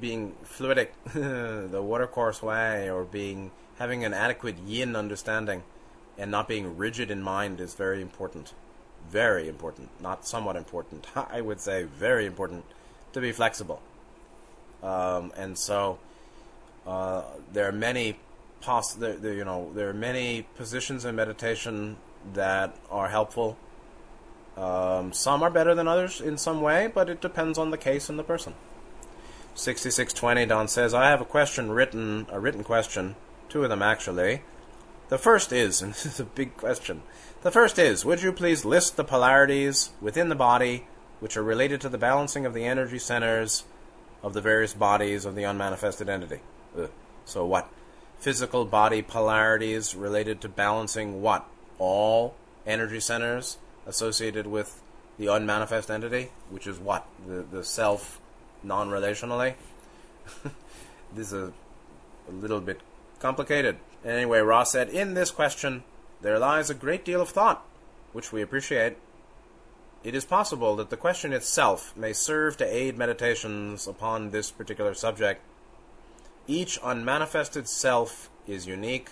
being fluidic, [laughs] the watercourse way, or being having an adequate yin understanding, and not being rigid in mind is very important. Very important, not somewhat important. [laughs] I would say very important to be flexible. Um, and so uh, there are many poss- there, there, you know there are many positions in meditation that are helpful. Um, some are better than others in some way, but it depends on the case and the person. 6620 Don says, I have a question written, a written question, two of them actually. The first is, and [laughs] this is a big question. The first is, would you please list the polarities within the body which are related to the balancing of the energy centers of the various bodies of the unmanifested entity? Uh, so what? Physical body polarities related to balancing what? All energy centers associated with the unmanifest entity, which is what? The, the self non relationally? [laughs] this is a, a little bit complicated. Anyway, Ra said, In this question, there lies a great deal of thought, which we appreciate. It is possible that the question itself may serve to aid meditations upon this particular subject each unmanifested self is unique.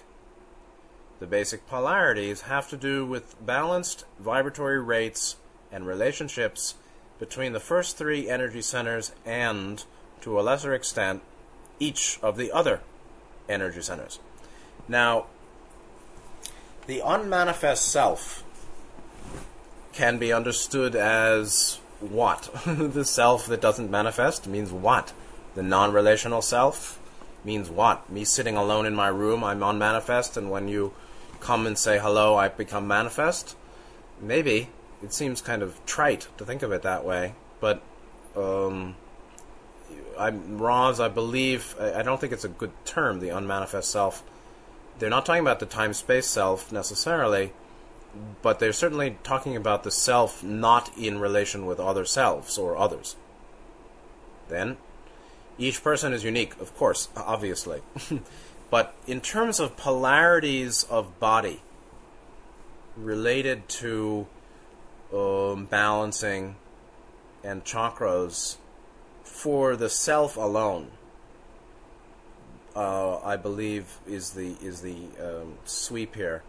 The basic polarities have to do with balanced vibratory rates and relationships between the first three energy centers and, to a lesser extent, each of the other energy centers. Now, the unmanifest self can be understood as what? [laughs] the self that doesn't manifest means what? The non relational self? means what? Me sitting alone in my room, I'm unmanifest, and when you come and say hello, I become manifest? Maybe. It seems kind of trite to think of it that way, but um, I'm Roz, I believe, I don't think it's a good term, the unmanifest self. They're not talking about the time space self necessarily. but they're certainly talking about the self not in relation with other selves or others. Then, each person is unique, of course, obviously. [laughs] but in terms of polarities of body related to um, balancing and chakras for the self alone, uh, I believe is the is the um, sweep here.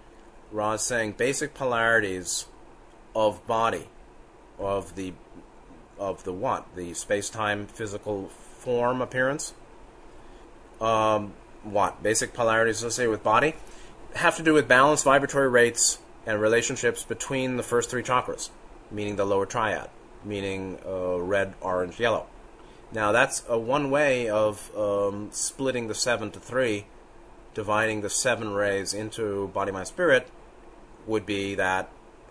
Ra is saying basic polarities of body, of the of the what the space time physical form appearance. Um, what basic polarities associated with body have to do with balanced vibratory rates and relationships between the first three chakras, meaning the lower triad, meaning uh, red, orange, yellow. Now that's a one way of um, splitting the seven to three, dividing the seven rays into body, mind, spirit, would be that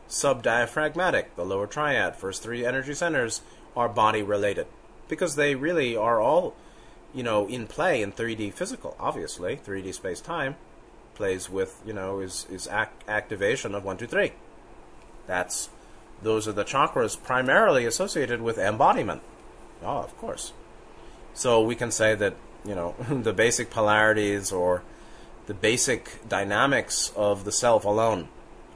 subdiaphragmatic, the lower triad, first three energy centers are body related because they really are all, you know, in play in 3D physical. Obviously, 3D space time plays with, you know, is is ac- activation of one, two, three. That's those are the chakras primarily associated with embodiment. Oh, of course. So we can say that, you know, [laughs] the basic polarities or the basic dynamics of the self alone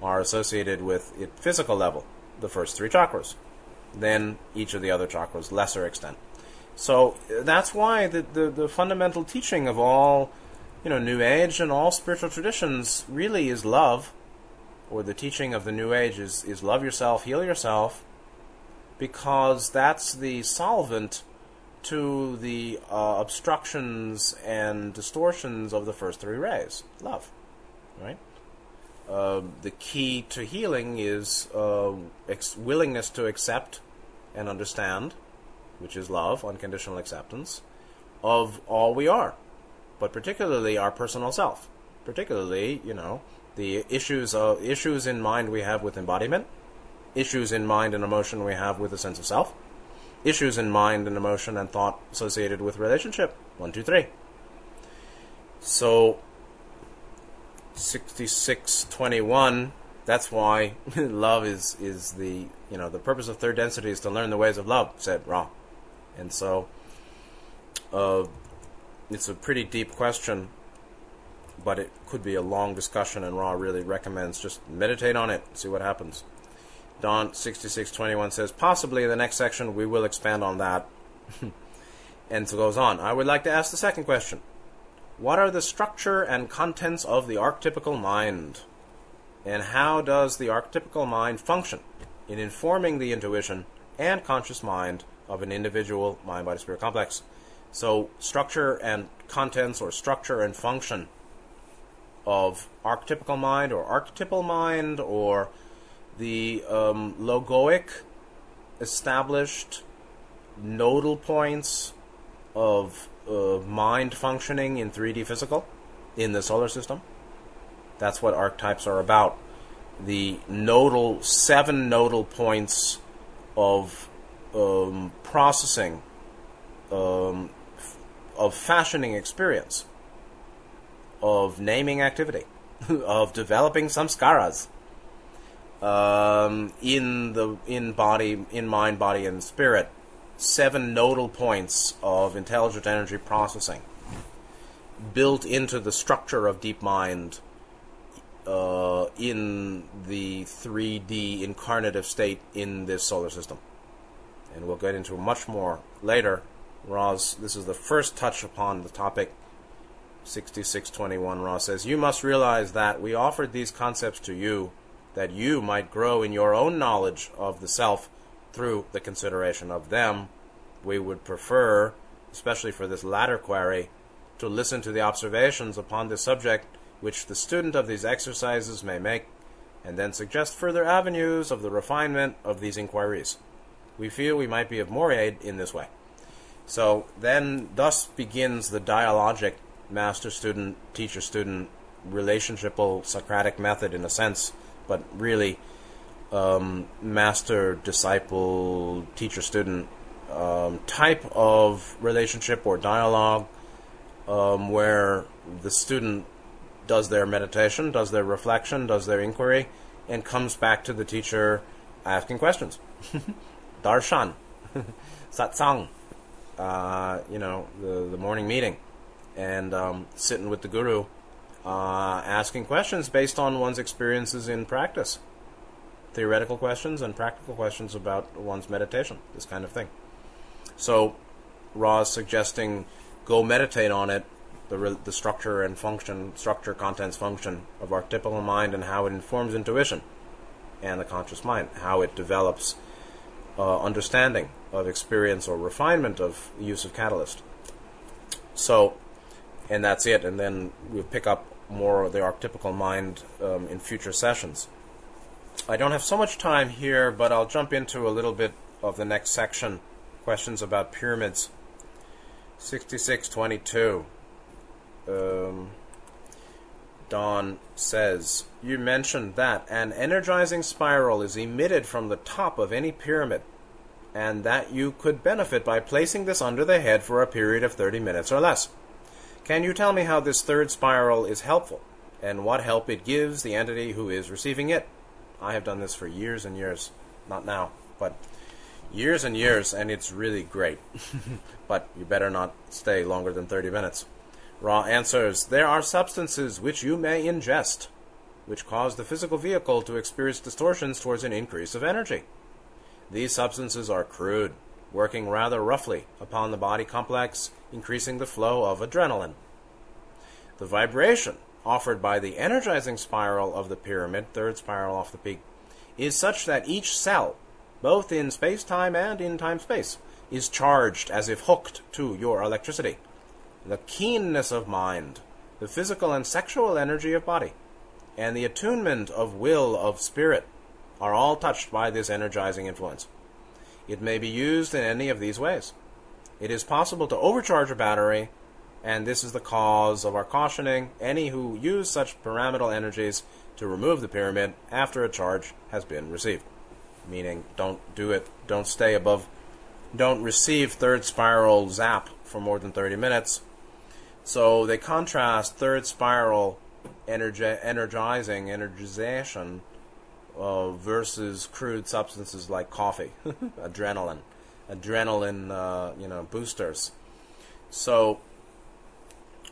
are associated with it physical level, the first three chakras. Then each of the other chakras, lesser extent. So uh, that's why the, the, the fundamental teaching of all, you know, New Age and all spiritual traditions really is love, or the teaching of the New Age is, is love yourself, heal yourself, because that's the solvent to the uh, obstructions and distortions of the first three rays. Love. Right? Uh, the key to healing is uh, ex- willingness to accept and understand which is love unconditional acceptance of all we are but particularly our personal self. Particularly you know the issues of issues in mind we have with embodiment issues in mind and emotion we have with a sense of self, issues in mind and emotion and thought associated with relationship. One, two, three. So, 6621, that's why [laughs] love is, is the, you know, the purpose of third density is to learn the ways of love, said Ra. And so, uh, it's a pretty deep question, but it could be a long discussion, and Ra really recommends just meditate on it, see what happens. Don sixty six twenty one says possibly in the next section we will expand on that. [laughs] and so goes on. I would like to ask the second question. What are the structure and contents of the archetypical mind? And how does the archetypical mind function in informing the intuition and conscious mind of an individual mind body spirit complex? So, structure and contents, or structure and function of archetypical mind, or archetypal mind, or the um, logoic established nodal points of uh, mind functioning in 3D physical in the solar system. That's what archetypes are about. The nodal, seven nodal points of um, processing, um, of fashioning experience, of naming activity, [laughs] of developing samskaras um, in the in body, in mind, body, and spirit, seven nodal points of intelligent energy processing built into the structure of deep mind uh, in the 3D incarnative state in this solar system. And we'll get into much more later. Roz, this is the first touch upon the topic. 6621 Ra says, You must realize that we offered these concepts to you that you might grow in your own knowledge of the self through the consideration of them. We would prefer, especially for this latter query, to listen to the observations upon this subject which the student of these exercises may make, and then suggest further avenues of the refinement of these inquiries. We feel we might be of more aid in this way. So then, thus begins the dialogic master student, teacher student, relationshipal Socratic method in a sense but really um, master disciple teacher student um, type of relationship or dialogue um, where the student does their meditation, does their reflection, does their inquiry, and comes back to the teacher asking questions. [laughs] Darshan, [laughs] satsang, uh, you know, the, the morning meeting, and um, sitting with the guru, uh, asking questions based on one's experiences in practice. Theoretical questions and practical questions about one's meditation, this kind of thing. So, Ra is suggesting go meditate on it, the, the structure and function, structure, contents, function of archetypical mind and how it informs intuition and the conscious mind, how it develops uh, understanding of experience or refinement of use of catalyst. So, and that's it. And then we'll pick up more of the archetypical mind um, in future sessions. I don't have so much time here, but I'll jump into a little bit of the next section questions about pyramids. 6622. Um, Don says, You mentioned that an energizing spiral is emitted from the top of any pyramid, and that you could benefit by placing this under the head for a period of 30 minutes or less. Can you tell me how this third spiral is helpful, and what help it gives the entity who is receiving it? I have done this for years and years, not now, but years and years, and it's really great. [laughs] but you better not stay longer than 30 minutes. Ra answers There are substances which you may ingest, which cause the physical vehicle to experience distortions towards an increase of energy. These substances are crude, working rather roughly upon the body complex, increasing the flow of adrenaline. The vibration offered by the energizing spiral of the pyramid, third spiral off the peak, is such that each cell, both in space time and in time space, is charged as if hooked to your electricity the keenness of mind, the physical and sexual energy of body, and the attunement of will of spirit are all touched by this energizing influence. It may be used in any of these ways. It is possible to overcharge a battery, and this is the cause of our cautioning any who use such pyramidal energies to remove the pyramid after a charge has been received. Meaning, don't do it, don't stay above, don't receive third spiral zap for more than 30 minutes so they contrast third spiral energi- energizing, energization uh, versus crude substances like coffee, [laughs] adrenaline, adrenaline, uh, you know, boosters. So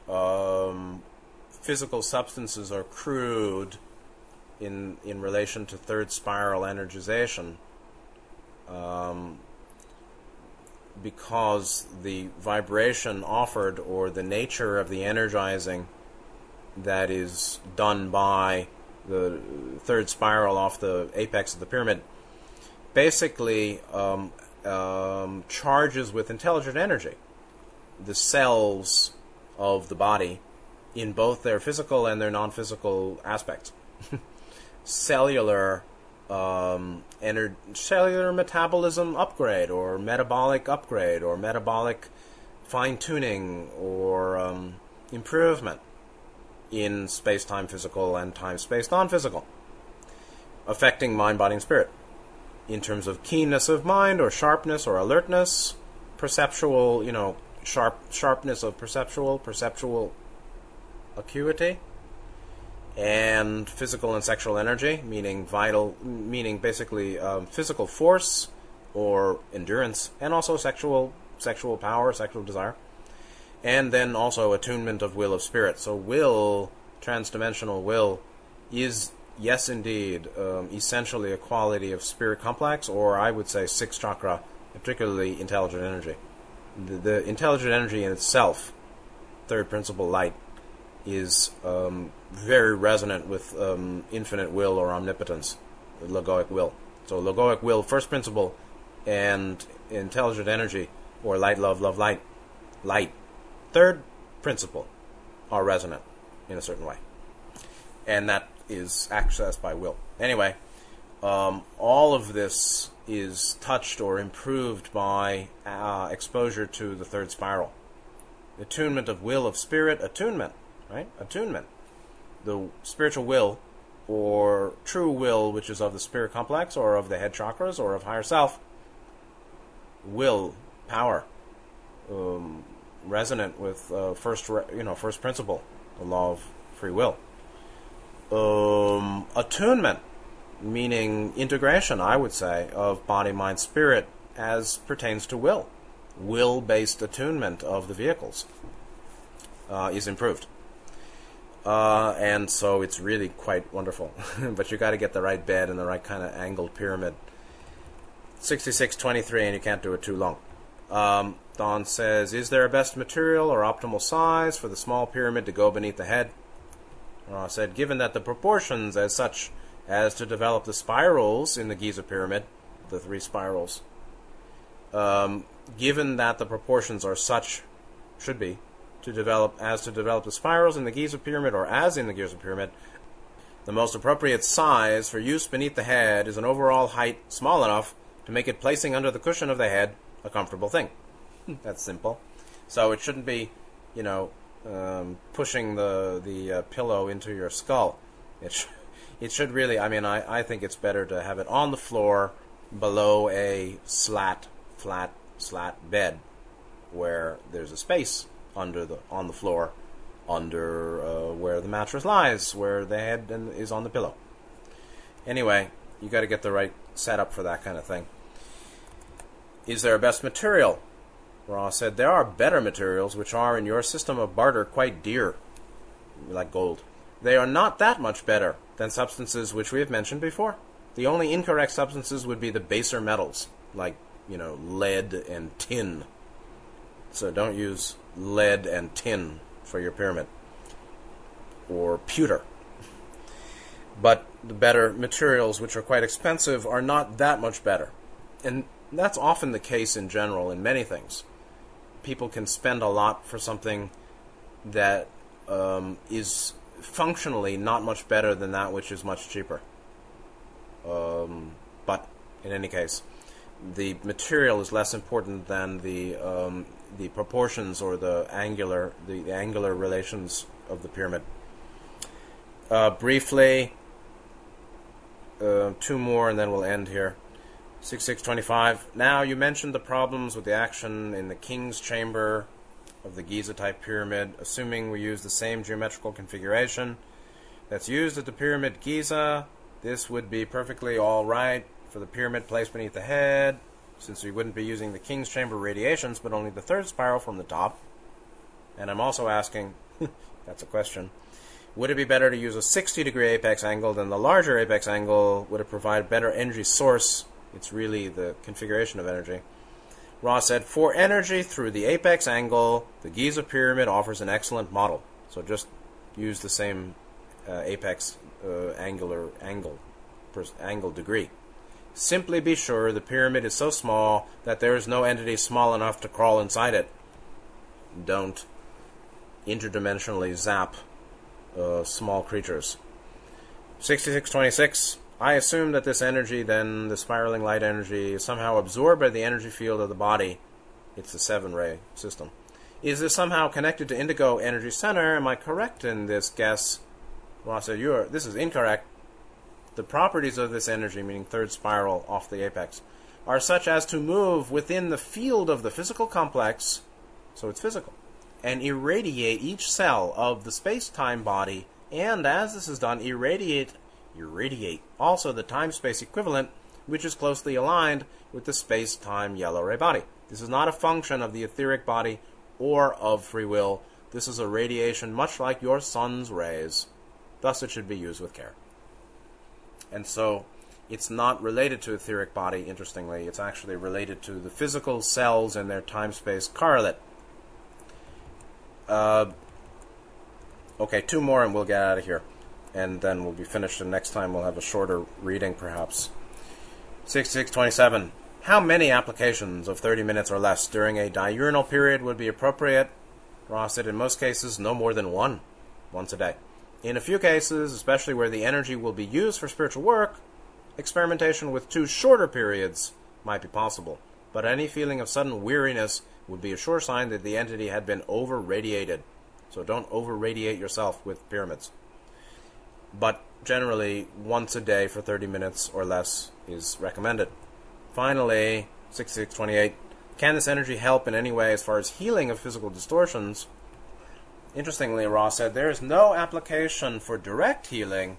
um, physical substances are crude in in relation to third spiral energization. Um, because the vibration offered or the nature of the energizing that is done by the third spiral off the apex of the pyramid basically um, um, charges with intelligent energy the cells of the body in both their physical and their non physical aspects. [laughs] Cellular um, ener- cellular metabolism upgrade or metabolic upgrade or metabolic fine tuning or um, improvement in space time physical and time space non physical, affecting mind, body, and spirit. In terms of keenness of mind or sharpness or alertness, perceptual, you know, sharp sharpness of perceptual, perceptual acuity and physical and sexual energy, meaning vital, meaning basically um, physical force or endurance, and also sexual sexual power, sexual desire, and then also attunement of will of spirit. So will, transdimensional will, is yes indeed um, essentially a quality of spirit complex, or I would say sixth chakra, particularly intelligent energy. The, the intelligent energy in itself, third principle light, is um, very resonant with um, infinite will or omnipotence, logoic will. So logoic will, first principle, and intelligent energy, or light, love, love, light, light, third principle, are resonant in a certain way, and that is accessed by will. Anyway, um, all of this is touched or improved by uh, exposure to the third spiral. Attunement of will of spirit, attunement, right? Attunement the spiritual will or true will, which is of the spirit complex or of the head chakras or of higher self, will, power, um, resonant with uh, first, you know, first principle, the law of free will. Um, attunement, meaning integration, I would say, of body, mind, spirit as pertains to will. Will based attunement of the vehicles uh, is improved. Uh, and so it's really quite wonderful. [laughs] but you got to get the right bed and the right kind of angled pyramid. 6623, and you can't do it too long. Um, Don says, Is there a best material or optimal size for the small pyramid to go beneath the head? I said, Given that the proportions as such as to develop the spirals in the Giza pyramid, the three spirals, um, given that the proportions are such, should be, to develop as to develop the spirals in the Giza pyramid or as in the Giza pyramid, the most appropriate size for use beneath the head is an overall height small enough to make it placing under the cushion of the head a comfortable thing. That's simple. So it shouldn't be, you know, um, pushing the the uh, pillow into your skull. It sh- it should really. I mean, I, I think it's better to have it on the floor below a slat, flat, slat bed, where there's a space under the on the floor, under uh, where the mattress lies, where the head is on the pillow. Anyway, you got to get the right setup for that kind of thing. Is there a best material? Ra said there are better materials which are in your system of barter quite dear, like gold. They are not that much better than substances which we have mentioned before. The only incorrect substances would be the baser metals, like, you know, lead and tin. So don't use lead and tin for your pyramid. Or pewter. But the better materials, which are quite expensive, are not that much better. And that's often the case in general in many things. People can spend a lot for something that um, is functionally not much better than that which is much cheaper. Um, but in any case, the material is less important than the um, the proportions or the angular the, the angular relations of the pyramid. Uh, briefly, uh, two more, and then we'll end here. 6625. Now, you mentioned the problems with the action in the king's chamber of the Giza type pyramid, assuming we use the same geometrical configuration that's used at the pyramid Giza. This would be perfectly all right for the pyramid placed beneath the head, since we wouldn't be using the king's chamber radiations, but only the third spiral from the top. And I'm also asking, [laughs] that's a question, would it be better to use a 60 degree apex angle than the larger apex angle? Would it provide better energy source it's really the configuration of energy. Ra said, for energy through the apex angle, the Giza pyramid offers an excellent model. So just use the same uh, apex uh, angular angle, angle degree. Simply be sure the pyramid is so small that there is no entity small enough to crawl inside it. Don't interdimensionally zap uh, small creatures. 6626 I assume that this energy, then, the spiraling light energy, is somehow absorbed by the energy field of the body. It's the seven ray system. Is this somehow connected to indigo energy center? Am I correct in this guess? Well, so you're, this is incorrect. The properties of this energy, meaning third spiral off the apex, are such as to move within the field of the physical complex, so it's physical, and irradiate each cell of the space time body, and as this is done, irradiate irradiate. Also, the time space equivalent, which is closely aligned with the space time yellow ray body. This is not a function of the etheric body or of free will. This is a radiation much like your sun's rays. Thus, it should be used with care. And so, it's not related to etheric body, interestingly. It's actually related to the physical cells and their time space correlate. Uh, okay, two more and we'll get out of here and then we'll be finished. And next time we'll have a shorter reading, perhaps. 6627. How many applications of 30 minutes or less during a diurnal period would be appropriate? Ra said in most cases, no more than one, once a day. In a few cases, especially where the energy will be used for spiritual work, experimentation with two shorter periods might be possible. But any feeling of sudden weariness would be a sure sign that the entity had been over radiated. So don't over radiate yourself with pyramids but generally once a day for 30 minutes or less is recommended. Finally, 6628. Can this energy help in any way as far as healing of physical distortions? Interestingly, Ra said there is no application for direct healing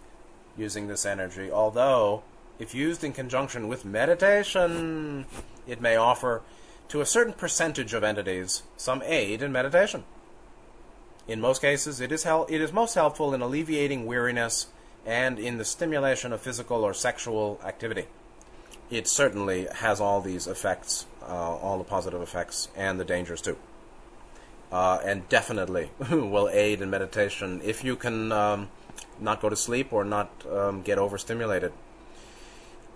using this energy, although if used in conjunction with meditation, it may offer to a certain percentage of entities some aid in meditation. In most cases, it is, hel- it is most helpful in alleviating weariness and in the stimulation of physical or sexual activity. It certainly has all these effects, uh, all the positive effects, and the dangers too. Uh, and definitely [laughs] will aid in meditation if you can um, not go to sleep or not um, get overstimulated.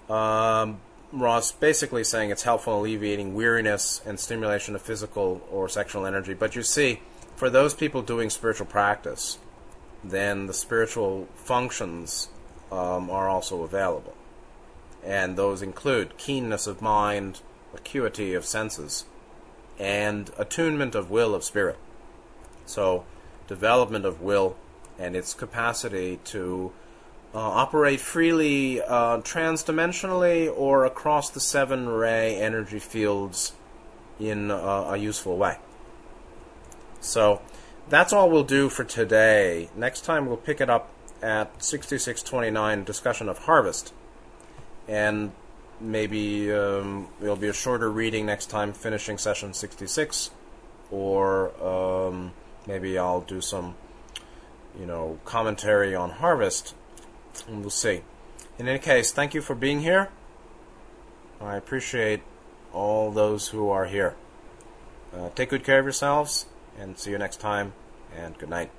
Um, Ra's basically saying it's helpful in alleviating weariness and stimulation of physical or sexual energy. But you see, for those people doing spiritual practice, then the spiritual functions um, are also available. And those include keenness of mind, acuity of senses, and attunement of will of spirit. So, development of will and its capacity to uh, operate freely uh, transdimensionally or across the seven ray energy fields in uh, a useful way. So that's all we'll do for today. Next time we'll pick it up at 6629 discussion of harvest. And maybe um, it'll be a shorter reading next time, finishing session 66. Or um, maybe I'll do some, you know, commentary on harvest and we'll see. In any case, thank you for being here. I appreciate all those who are here. Uh, take good care of yourselves, and see you next time, and good night.